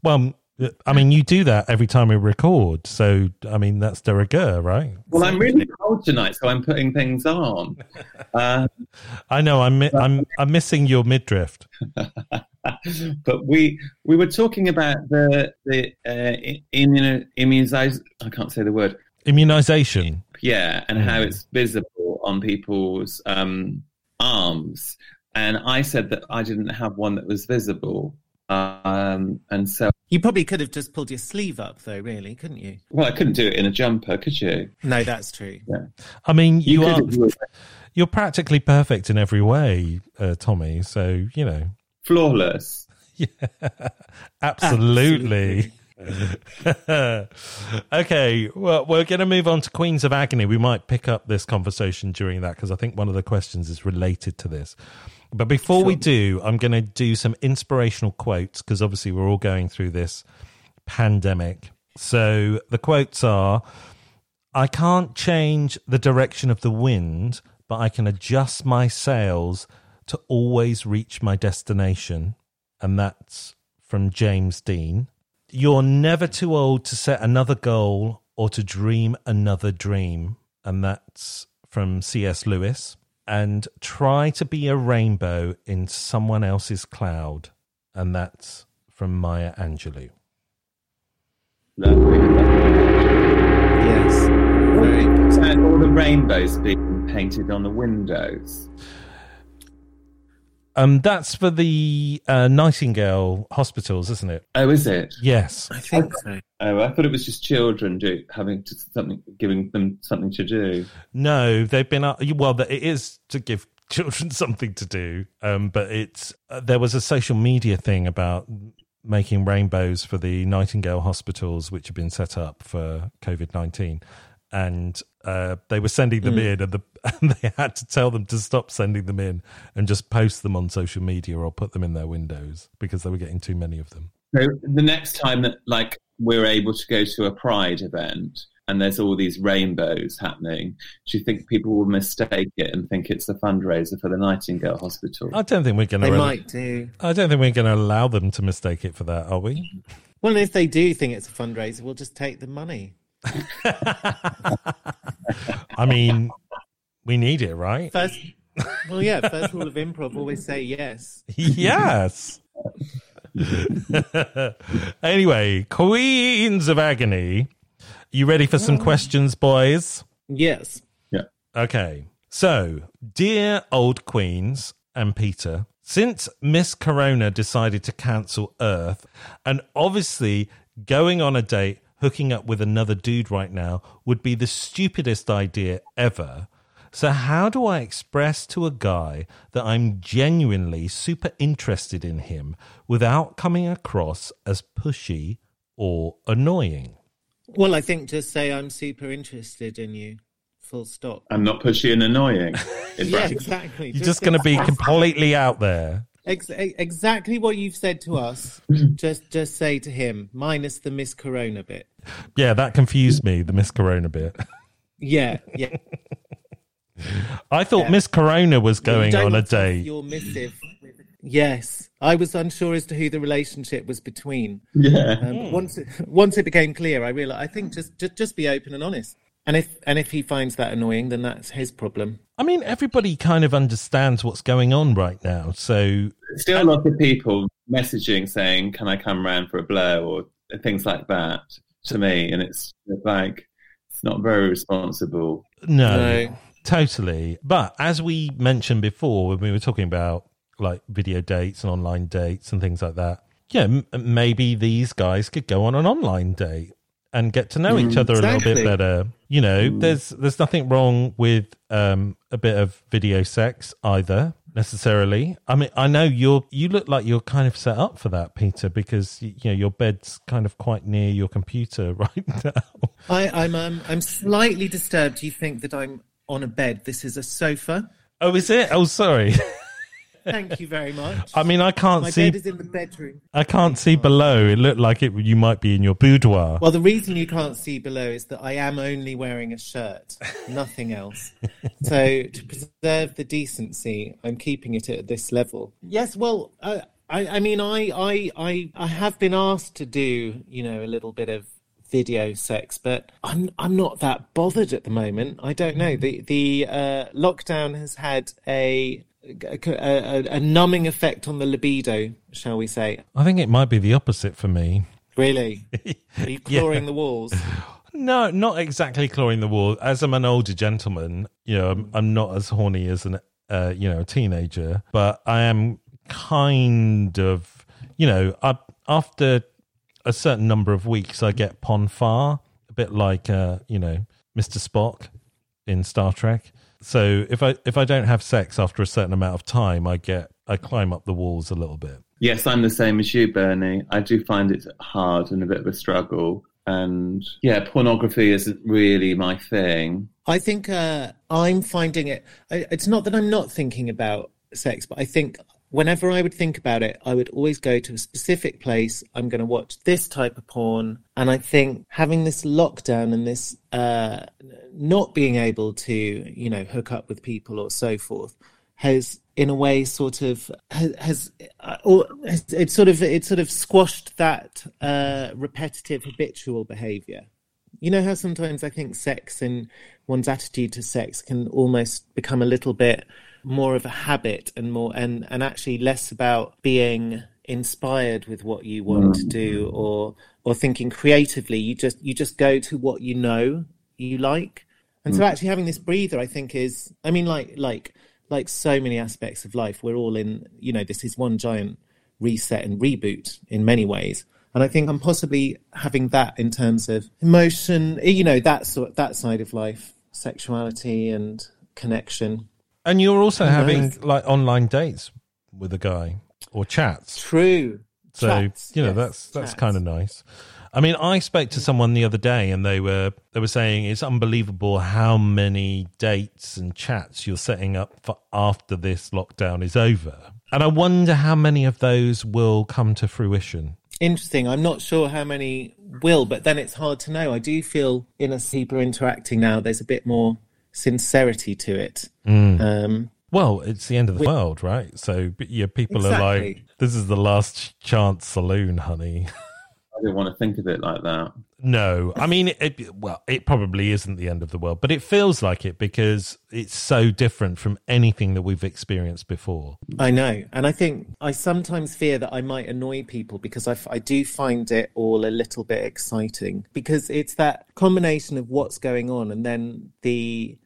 Well, I mean, you do that every time we record, so I mean that's de rigueur, right? Well, I'm really cold tonight, so I'm putting things on. Uh, I know. I'm I'm I'm missing your midriff. but we we were talking about the the uh, immuno, immunize. I can't say the word. Immunization. Yeah, and how it's visible on people's um, arms. And I said that I didn't have one that was visible. Um, and so, You probably could have just pulled your sleeve up, though. Really, couldn't you? well, I couldn't do it in a jumper, could you? No, that's true. Yeah. I mean, you, you are have... you're practically perfect in every way, uh, Tommy. So you know, flawless. Yeah, absolutely. okay, well, we're going to move on to Queens of Agony. We might pick up this conversation during that because I think one of the questions is related to this. But before we do, I'm going to do some inspirational quotes because obviously we're all going through this pandemic. So the quotes are I can't change the direction of the wind, but I can adjust my sails to always reach my destination. And that's from James Dean. You're never too old to set another goal or to dream another dream. And that's from C.S. Lewis. And try to be a rainbow in someone else's cloud. And that's from Maya Angelou. Lovely. Yes. Very good. And all the rainbows being painted on the windows. Um, that's for the uh, Nightingale hospitals, isn't it? Oh, is it? Yes. I think so. Oh, I thought it was just children do, having to, something, giving them something to do. No, they've been uh, well. It is to give children something to do, um, but it's uh, there was a social media thing about making rainbows for the Nightingale hospitals, which have been set up for COVID nineteen, and uh, they were sending them mm. in, and, the, and they had to tell them to stop sending them in and just post them on social media or put them in their windows because they were getting too many of them. So the next time that like we're able to go to a Pride event and there's all these rainbows happening, do you think people will mistake it and think it's a fundraiser for the Nightingale Hospital? I don't think we're going to. They might do. I don't think we're going to allow them to mistake it for that, are we? Well, if they do think it's a fundraiser, we'll just take the money. I mean, we need it, right? First, well, yeah. First rule of improv: always say yes. Yes. anyway, Queens of Agony. You ready for some oh. questions, boys? Yes. Yeah. Okay. So, dear old queens and Peter, since Miss Corona decided to cancel Earth, and obviously going on a date, hooking up with another dude right now would be the stupidest idea ever. So, how do I express to a guy that I'm genuinely super interested in him without coming across as pushy or annoying? Well, I think just say I'm super interested in you. Full stop. I'm not pushy and annoying. yeah, exactly. You're just, just going to be completely out there. Ex- exactly what you've said to us. just just say to him, minus the Miss Corona bit. Yeah, that confused me. The Miss Corona bit. Yeah, yeah. I thought yeah. Miss Corona was going on a date. Your missive. Yes, I was unsure as to who the relationship was between. Yeah. Um, once it, once it became clear, I realized. I think just, just just be open and honest. And if and if he finds that annoying, then that's his problem. I mean, everybody kind of understands what's going on right now. So still a lot of people messaging saying, "Can I come round for a blow?" or things like that to me, and it's like it's not very responsible. No, no. totally. But as we mentioned before, when we were talking about like video dates and online dates and things like that. Yeah, m- maybe these guys could go on an online date and get to know mm, each other exactly. a little bit better. You know, mm. there's there's nothing wrong with um, a bit of video sex either necessarily. I mean, I know you're you look like you're kind of set up for that, Peter, because you know your bed's kind of quite near your computer right now. I, I'm um, I'm slightly disturbed. You think that I'm on a bed? This is a sofa. Oh, is it? Oh, sorry. Thank you very much. I mean, I can't see My see. bed is in the bedroom. I can't see below. It looked like it. You might be in your boudoir. Well, the reason you can't see below is that I am only wearing a shirt, nothing else. so to preserve the decency, I'm keeping it at this level. Yes. Well, uh, I, I mean, I, I, I, I have been asked to do, you know, a little bit of video sex, but I'm I'm not that bothered at the moment. I don't know. The the uh, lockdown has had a a, a, a, numbing effect on the libido, shall we say? I think it might be the opposite for me. Really? Are you clawing yeah. the walls? No, not exactly clawing the wall. As I'm an older gentleman, you know, I'm, I'm not as horny as an, uh, you know, a teenager, but I am kind of, you know, I, after a certain number of weeks, I get pon farr, a bit like, uh, you know, Mr. Spock in Star Trek. So if I if I don't have sex after a certain amount of time, I get I climb up the walls a little bit. Yes, I'm the same as you, Bernie. I do find it hard and a bit of a struggle. And yeah, pornography isn't really my thing. I think uh, I'm finding it. It's not that I'm not thinking about sex, but I think whenever I would think about it, I would always go to a specific place. I'm going to watch this type of porn. And I think having this lockdown and this uh, not being able to, you know, hook up with people or so forth has in a way sort of has, has uh, or it's sort of it sort of squashed that uh, repetitive habitual behavior you know how sometimes i think sex and one's attitude to sex can almost become a little bit more of a habit and more and and actually less about being inspired with what you want to do mm. or or thinking creatively you just you just go to what you know you like and so mm. actually having this breather i think is i mean like like like so many aspects of life, we're all in, you know, this is one giant reset and reboot in many ways. And I think I'm possibly having that in terms of emotion, you know, that sort, that side of life, sexuality and connection. And you're also Who having knows? like online dates with a guy or chats. True. So Chats, you know yes, that's that's kind of nice. I mean, I spoke to someone the other day, and they were they were saying it's unbelievable how many dates and chats you're setting up for after this lockdown is over. And I wonder how many of those will come to fruition. Interesting. I'm not sure how many will, but then it's hard to know. I do feel in as people are interacting now, there's a bit more sincerity to it. Um, Well, it's the end of the world, right? So yeah, people are like, "This is the last chance saloon, honey." I don't want to think of it like that. No, I mean, it, well, it probably isn't the end of the world, but it feels like it because it's so different from anything that we've experienced before. I know. And I think I sometimes fear that I might annoy people because I do find it all a little bit exciting because it's that combination of what's going on and then the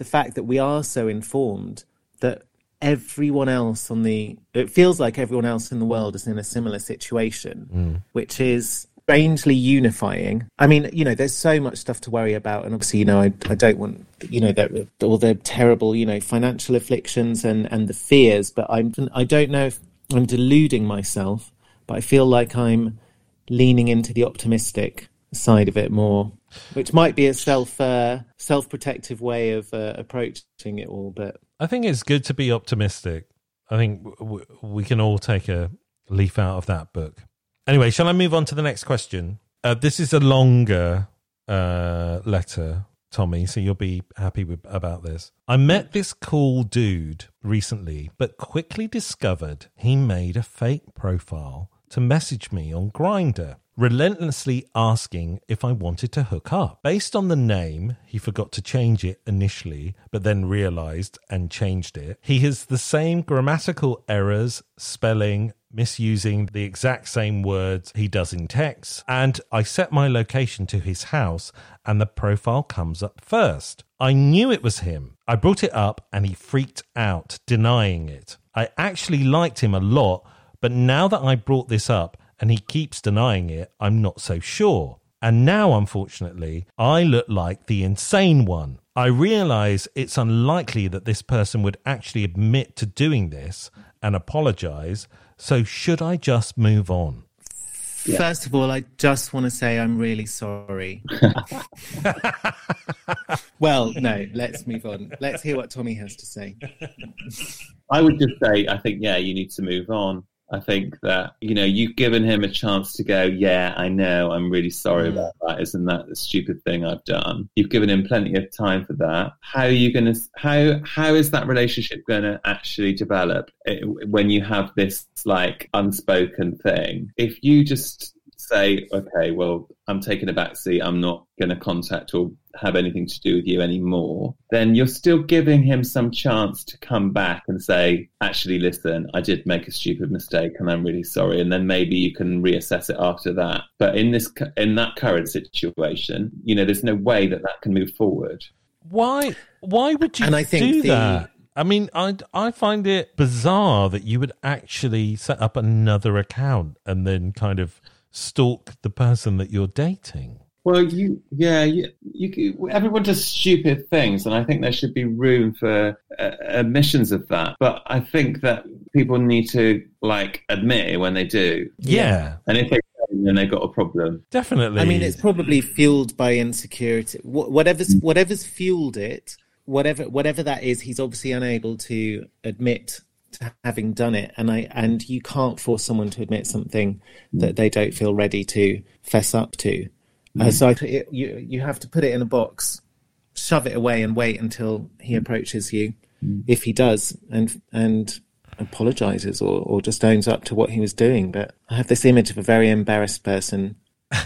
the fact that we are so informed that everyone else on the it feels like everyone else in the world is in a similar situation mm. which is strangely unifying. I mean you know there's so much stuff to worry about and obviously you know i, I don't want you know that all the terrible you know financial afflictions and and the fears but i'm i don't know if i'm deluding myself but i feel like i'm leaning into the optimistic side of it more which might be a self uh, self protective way of uh, approaching it all but I think it's good to be optimistic. I think w- we can all take a leaf out of that book. Anyway, shall I move on to the next question? Uh, this is a longer uh, letter, Tommy, so you'll be happy with, about this. I met this cool dude recently, but quickly discovered he made a fake profile to message me on Grindr, relentlessly asking if I wanted to hook up. Based on the name, he forgot to change it initially, but then realized and changed it. He has the same grammatical errors, spelling, misusing the exact same words he does in text, and I set my location to his house, and the profile comes up first. I knew it was him. I brought it up, and he freaked out, denying it. I actually liked him a lot, but now that I brought this up and he keeps denying it, I'm not so sure. And now, unfortunately, I look like the insane one. I realize it's unlikely that this person would actually admit to doing this and apologize. So, should I just move on? First of all, I just want to say I'm really sorry. well, no, let's move on. Let's hear what Tommy has to say. I would just say, I think, yeah, you need to move on. I think that, you know, you've given him a chance to go, yeah, I know, I'm really sorry about that. Isn't that the stupid thing I've done? You've given him plenty of time for that. How are you going to, how, how is that relationship going to actually develop eh, when you have this like unspoken thing? If you just say, okay, well, I'm taking a back seat, I'm not going to contact or have anything to do with you anymore, then you're still giving him some chance to come back and say, actually, listen, I did make a stupid mistake and I'm really sorry. And then maybe you can reassess it after that. But in this, in that current situation, you know, there's no way that that can move forward. Why? Why would you And I think do the- that? I mean, I I find it bizarre that you would actually set up another account and then kind of stalk the person that you're dating. Well, you, yeah, you, you, everyone does stupid things, and I think there should be room for uh, admissions of that. But I think that people need to like admit it when they do, Yeah, and if they then they've got a problem. definitely. I mean, it's probably fueled by insecurity. Wh- Whatever's whatever's fueled it, whatever whatever that is, he's obviously unable to admit to having done it, and I and you can't force someone to admit something that they don't feel ready to fess up to. Uh, mm. so I, it, you you have to put it in a box, shove it away, and wait until he mm. approaches you, mm. if he does, and and apologizes or, or just owns up to what he was doing. But I have this image of a very embarrassed person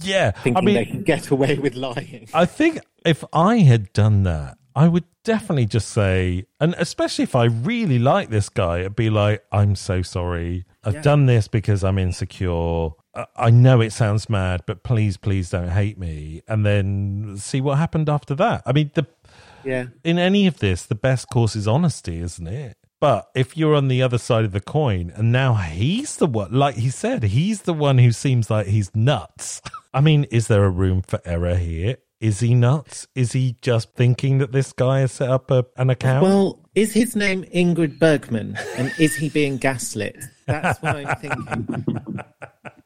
yeah. thinking I mean, they can get away with lying. I think if I had done that, I would definitely just say, and especially if I really like this guy, it'd be like, I'm so sorry. I've Yeah. done this because I'm insecure. I- I know it sounds mad, but please, please don't hate me. And then see what happened after that. I mean, the Yeah. in any of this, the best course is honesty, isn't it? But if you're on the other side of the coin and now he's the one, like he said, he's the one who seems like he's nuts. I mean, is there a room for error here? Is he nuts? Is he just thinking that this guy has set up a, an account? Well, is his name Ingrid Bergman? And is he being gaslit? That's what I'm thinking.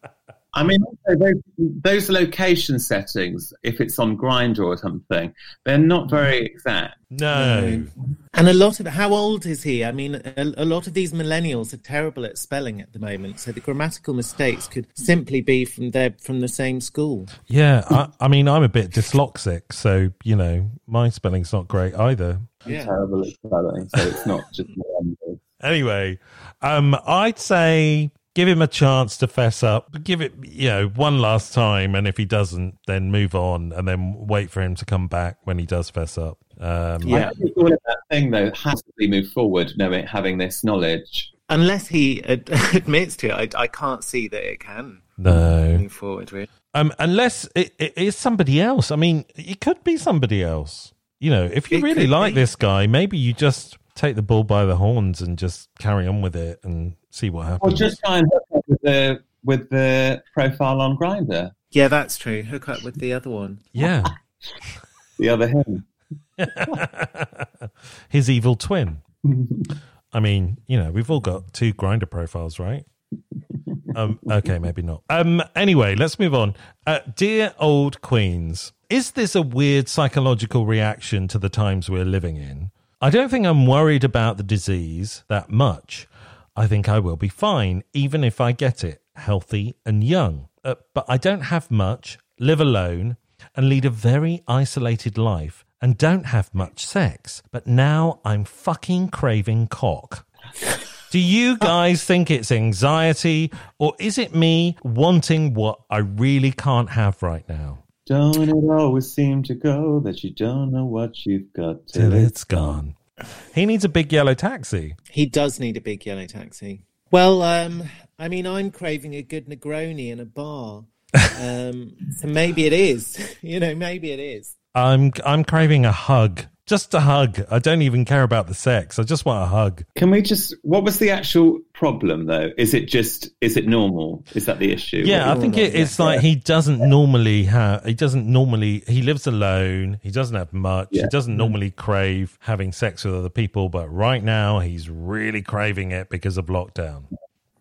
I mean, those, those location settings, if it's on Grindr or something, they're not very exact. no. And a lot of how old is he? I mean, a, a lot of these millennials are terrible at spelling at the moment, so the grammatical mistakes could simply be from their from the same school. Yeah, I, I mean, I'm a bit dyslexic, so, you know, my spelling's not great either. Yeah. Terrible at spelling, so it's not just. Anyway, um, I'd say give him a chance to fess up. Give it, you know, one last time, and if he doesn't, then move on, and then wait for him to come back when he does fess up. Um, I think all of that thing, though, has to be moved forward, knowing having this knowledge. Unless he ad- admits to it, I, I can't see that it can No, move forward. Really. um, unless it, it is somebody else. I mean, it could be somebody else. You know, if you It really like be. this guy, maybe you just take the bull by the horns and just carry on with it and see what happens. Or just try and hook up with the with the profile on Grindr, Yeah, that's true. Hook up with the other one. yeah. the other him. his evil twin. I mean, you know, we've all got two Grindr profiles, right? Um, okay, maybe not. Um, anyway, let's move on. Uh, dear old queens, is this a weird psychological reaction to the times we're living in? I don't think I'm worried about the disease that much. I think I will be fine, even if I get it, healthy and young. Uh, but I don't have much, live alone, and lead a very isolated life, and don't have much sex. But now I'm fucking craving cock. Do you guys think it's anxiety, or is it me wanting what I really can't have right now? Don't it always seem to go that you don't know what you've got Till till it's gone. He needs a big yellow taxi. He does need a big yellow taxi. Well, um, I mean, I'm craving a good Negroni in a bar. Um, so maybe it is. You know, maybe it is. I'm I'm craving a hug. Just a hug. I don't even care about the sex. I just want a hug. Can we just? What was the actual problem, though? Is it just? Is it normal? Is that the issue? Yeah, I think it, it's like he doesn't normally have. He doesn't normally. He lives alone. He doesn't have much. He doesn't normally crave having sex with other people. But right now, he's really craving it because of lockdown.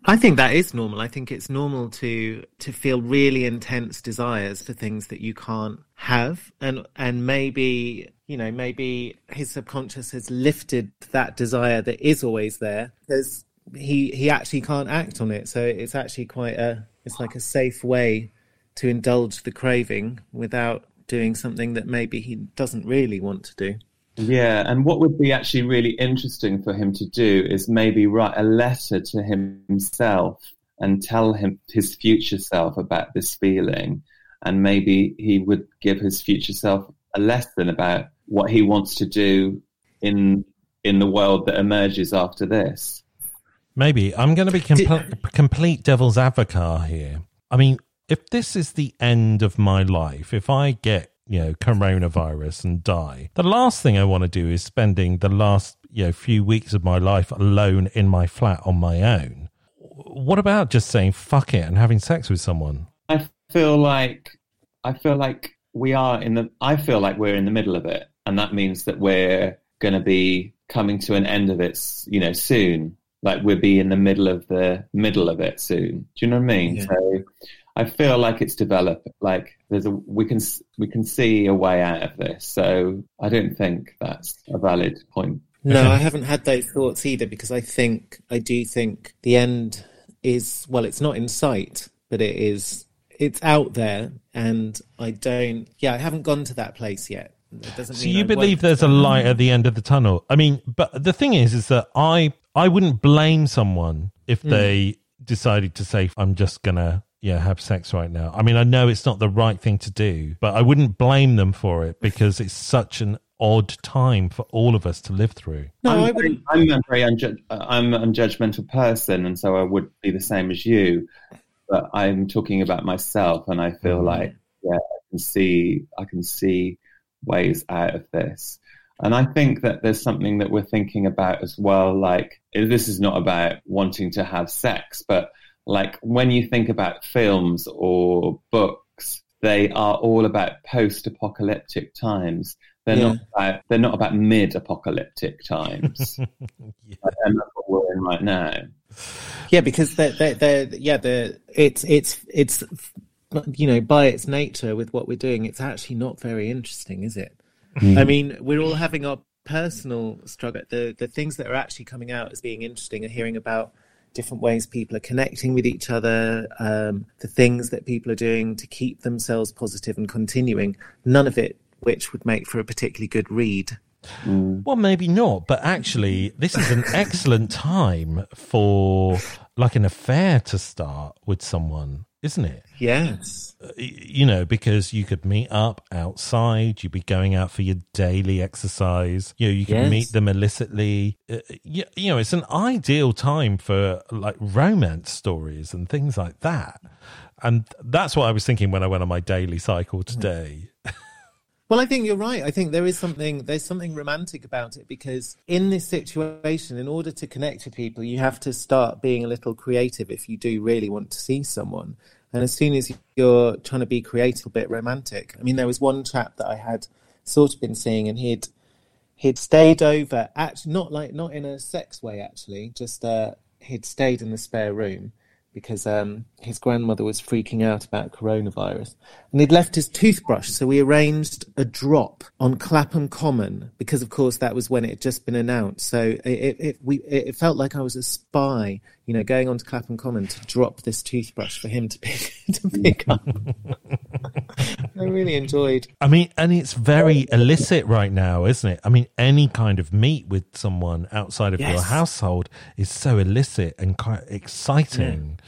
I think that is normal. I think it's normal to to feel really intense desires for things that you can't have, and and maybe you know maybe his subconscious has lifted that desire that is always there because he he actually can't act on it. So it's actually quite a it's like a safe way to indulge the craving without doing something that maybe he doesn't really want to do. Yeah, and what would be actually really interesting for him to do is maybe write a letter to himself and tell him his future self about this feeling, and maybe he would give his future self a lesson about what he wants to do in in the world that emerges after this. Maybe I'm going to be compl- complete devil's advocate here. I mean, if this is the end of my life, if I get you know coronavirus and die, the last thing I want to do is spending the last you know few weeks of my life alone in my flat on my own. What about just saying fuck it and having sex with someone? I feel like I feel like we are in the I feel like we're in the middle of it and that means that we're going to be coming to an end of it you know soon like we'll be in the middle of the middle of it soon do you know what I mean Yeah. so I feel like it's developed like there's a we can we can see a way out of this so I don't think that's a valid point No, I haven't had those thoughts either because I think I do think the end is well, it's not in sight, but it is it's out there, and I don't. Yeah, I haven't gone to that place yet. It doesn't So mean you I believe there's a light at the end of the tunnel? I mean, but the thing is, is that I I wouldn't blame someone if they decided to say, "I'm just gonna." Yeah, have sex right now. I mean, I know it's not the right thing to do, but I wouldn't blame them for it because it's such an odd time for all of us to live through. No, I'm, I very- wouldn't. I'm a very unju- uh, I'm an unjudgmental person, and so I would be the same as you. But I'm talking about myself, and I feel Mhm. like yeah, I can see I can see ways out of this. And I think that there's something that we're thinking about as well. Like, this is not about wanting to have sex, but like when you think about films or books, they are all about post-apocalyptic times. They're Yeah. not about they're not about mid-apocalyptic times. Yeah. and that's what we're in right now. Yeah, because they're, they're, they're yeah, they're, it's it's it's you know by its nature with what we're doing, it's actually not very interesting, is it? I mean, we're all having our personal struggle. The the things that are actually coming out as being interesting are hearing about different ways people are connecting with each other, um, the things that people are doing to keep themselves positive and continuing. None of it which would make for a particularly good read. Well, maybe not, but actually, this is an excellent time for like an affair to start with someone, isn't it? Yes. You know, because you could meet up outside, you'd be going out for your daily exercise. You know, you could Yes. meet them illicitly. Uh, you, you know, it's an ideal time for like romance stories and things like that. And that's what I was thinking when I went on my daily cycle today. Well, I think you're right. I think there is something there's something romantic about it because in this situation, in order to connect with people, you have to start being a little creative if you do really want to see someone. And as soon as you're trying to be creative, a bit romantic. I mean, there was one chap that I had sort of been seeing, and he'd he'd stayed over, actually not like not in a sex way, actually, just uh, he'd stayed in the spare room because um, his grandmother was freaking out about coronavirus. And he'd left his toothbrush, so we arranged a drop on Clapham Common because, of course, that was when it had just been announced. So it, it, it, we, it felt like I was a spy, you know, going onto Clapham Common to drop this toothbrush for him to pick, to pick up. I really enjoyed. I mean, and it's very illicit right now, isn't it? I mean, any kind of meet with someone outside of your household is so illicit and quite exciting.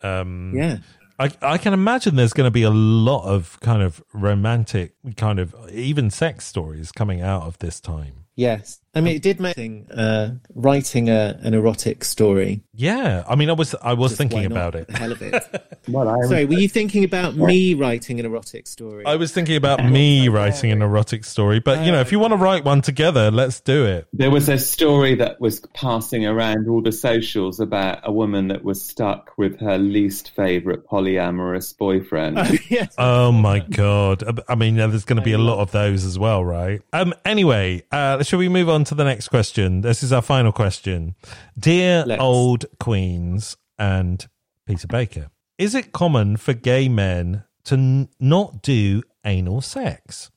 Um, Yeah. I, I can imagine there's going to be a lot of kind of romantic, kind of even sex stories coming out of this time. Yes. I mean, it did make uh, writing a, an erotic story. Yeah, I mean, I was I was Just thinking about it. The hell of it. Well, I Sorry, were you thinking about me writing an erotic story? I was thinking about me writing an erotic story, but you know, if you want to write one together, let's do it. There was a story that was passing around all the socials about a woman that was stuck with her least favorite polyamorous boyfriend. yes. Oh my god! I mean, there's going to be a lot of those as well, right? Um. Anyway, uh, shall we move on to the next question? This is our final question, dear Let's. old queens and Peter Baker. Is it common for gay men to n- not do anal sex?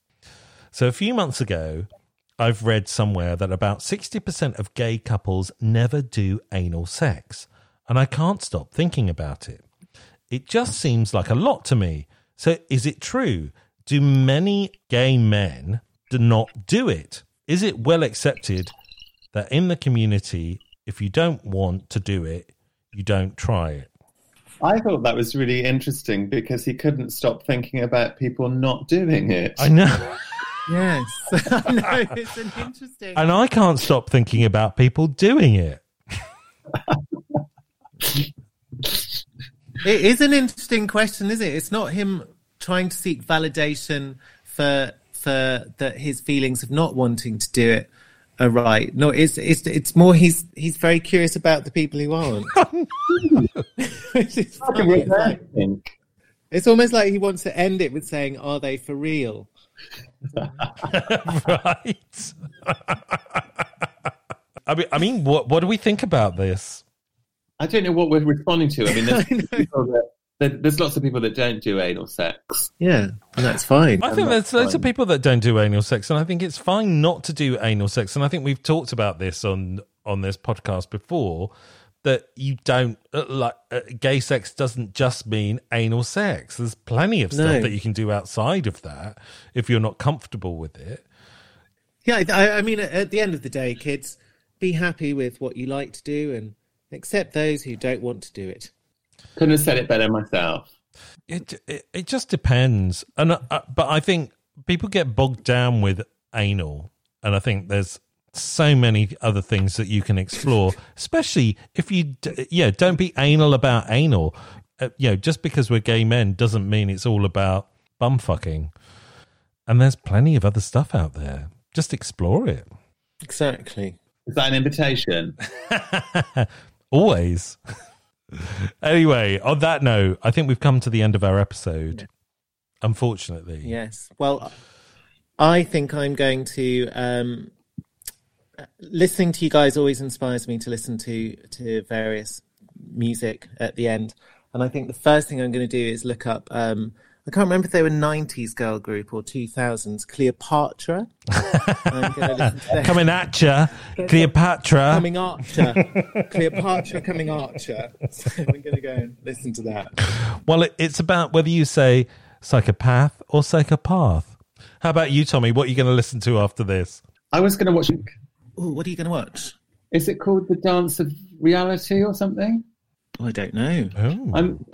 So a few months ago, I've read somewhere that about 60% of gay couples never do anal sex, and I can't stop thinking about it. It just seems like a lot to me. So is it true? Do many gay men do not do it? Is it well accepted that in the community, if you don't want to do it, you don't try it? I thought that was really interesting because he couldn't stop thinking about people not doing it. I know. Yes. I know, it's an interesting. and I can't stop thinking about people doing it. It is an interesting question, is it? It's not him trying to seek validation for for that his feelings of not wanting to do it are right. No, it's it's it's more he's he's very curious about the people who aren't. Which funny. It's, like- it's almost like he wants to end it with saying, "Are they for real?" right. I mean, I mean, what what do we think about this? I don't know what we're responding to. I mean, there's, I people that, there, there's lots of people that don't do anal sex. Yeah, and that's fine. I think that's there's loads of people that don't do anal sex, and I think it's fine not to do anal sex. And I think we've talked about this on on this podcast before that you don't uh, like uh, gay sex doesn't just mean anal sex. There's plenty of stuff No. that you can do outside of that if you're not comfortable with it. Yeah, I, I mean, at- at the end of the day, kids, be happy with what you like to do and accept those who don't want to do it. Couldn't have said it better myself. It it, it just depends, and uh, uh, but I think people get bogged down with anal, and I think there's so many other things that you can explore, especially if you d- yeah don't be anal about anal. Uh, you know, just because we're gay men doesn't mean it's all about bum fucking, and there's plenty of other stuff out there. just explore it. Exactly. Is that an invitation? Always. Anyway, on that note, I think we've come to the end of our episode. Unfortunately. Yes. Well, I think I'm going to. Um, listening to you guys always inspires me to listen to to various music at the end, and I think the first thing I'm going to do is look up. Um, I can't remember if they were '90s girl group or 2000s. Cleopatra. I'm gonna listen to them. Coming at ya, Cleopatra. coming Archer. Cleopatra coming Archer. So we're going to go and listen to that. Well, it, it's about whether you say psychopath or psychopath. How about you, Tommy? What are you going to listen to after this? I was going to watch. Oh, what are you going to watch? Is it called The Dance of Reality or something? Oh, I don't know. Oh. I'm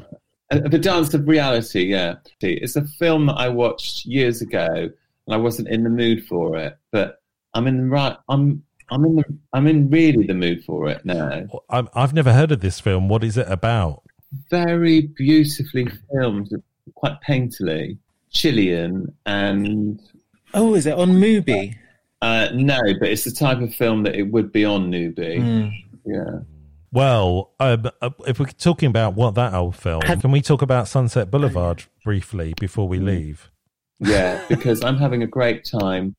The Dance of Reality. Yeah, it's a film that I watched years ago, and I wasn't in the mood for it. But I'm in the right. I'm. I'm in the. I'm in really the mood for it now. I'm, I've never heard of this film. What is it about? Very beautifully filmed, quite painterly. Chilean and Oh, is it on Mubi? uh, no, but it's the type of film that it would be on Mubi. Hmm. Yeah. Well, um, uh, if we're talking about what that old film, Have- can we talk about Sunset Boulevard briefly before we leave? Yeah, because I'm having a great time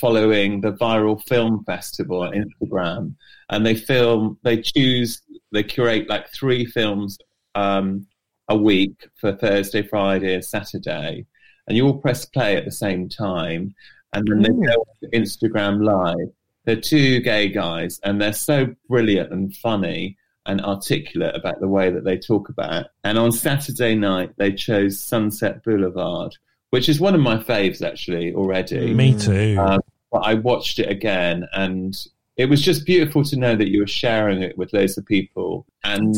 following the viral film festival on Instagram, and they film, they choose, they curate like three films um, a week for Thursday, Friday, and Saturday, and you all press play at the same time, and then they go on to Instagram live. They're two gay guys, and they're so brilliant and funny and articulate about the way that they talk about. it. And on Saturday night, they chose Sunset Boulevard, which is one of my faves actually already. Me too. Um, but I watched it again, and it was just beautiful to know that you were sharing it with loads of people, and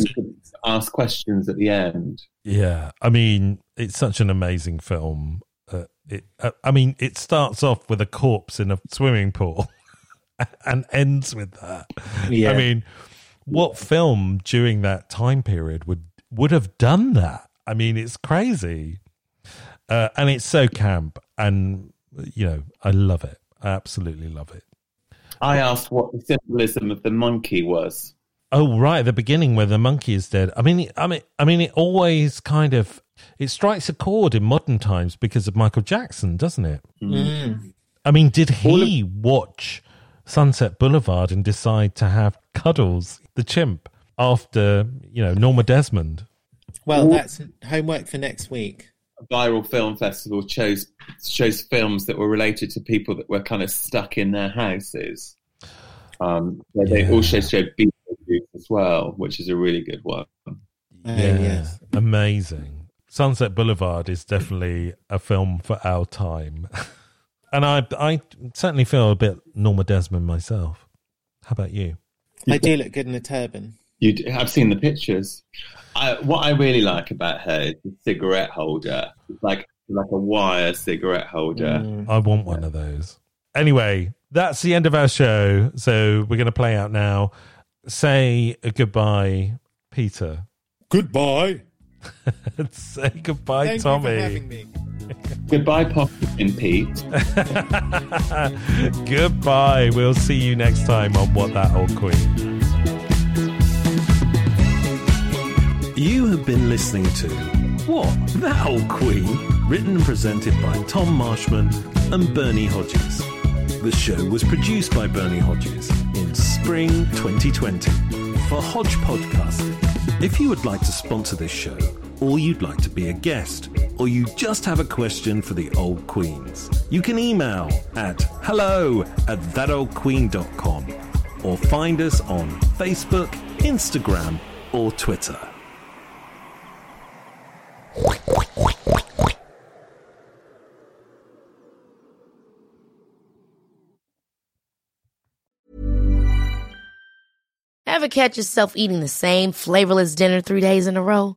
ask questions at the end. Yeah, I mean, it's such an amazing film. Uh, it, uh, I mean, it starts off with a corpse in a swimming pool and ends with that. Yeah. I mean, what film during that time period would would have done that? I mean, it's crazy, uh, and it's so camp, and you know, I love it. I absolutely love it. I asked what the symbolism of the monkey was. Oh, right the beginning where the monkey is dead. I mean, I mean, I mean, it always kind of it strikes a chord in modern times because of Michael Jackson, doesn't it? I mean, did he watch Sunset Boulevard and decide to have Cuddles, the chimp, after you know Norma Desmond? Well, that's homework for next week. A viral film festival chose chose films that were related to people that were kind of stuck in their houses. Um, where they Yeah. also showed Beetlejuice as well, which is a really good one. Oh, yes. amazing. Sunset Boulevard is definitely a film for our time, and I I certainly feel a bit Norma Desmond myself. How about you? I do look good in a turban. You, d- I've seen the pictures. I, what I really like about her is the cigarette holder. It's like like a wire cigarette holder. Mm. I want one of those. Anyway, that's the end of our show. So we're going to play out now. Say a goodbye, Peter. Goodbye. Say goodbye, Thank Tommy. you for having me. Goodbye, Poppy and Pete. goodbye. We'll see you next time on What That Old Queen. You have been listening to What? That Old Queen, written and presented by Tom Marshman and Bernie Hodges. The show was produced by Bernie Hodges in spring 2020 for Hodge Podcasting. If you would like to sponsor this show, or you'd like to be a guest, or you just have a question for the old queens, you can email at hello at thatoldqueen.com or find us on Facebook, Instagram, or Twitter. Ever catch yourself eating the same flavorless dinner three days in a row?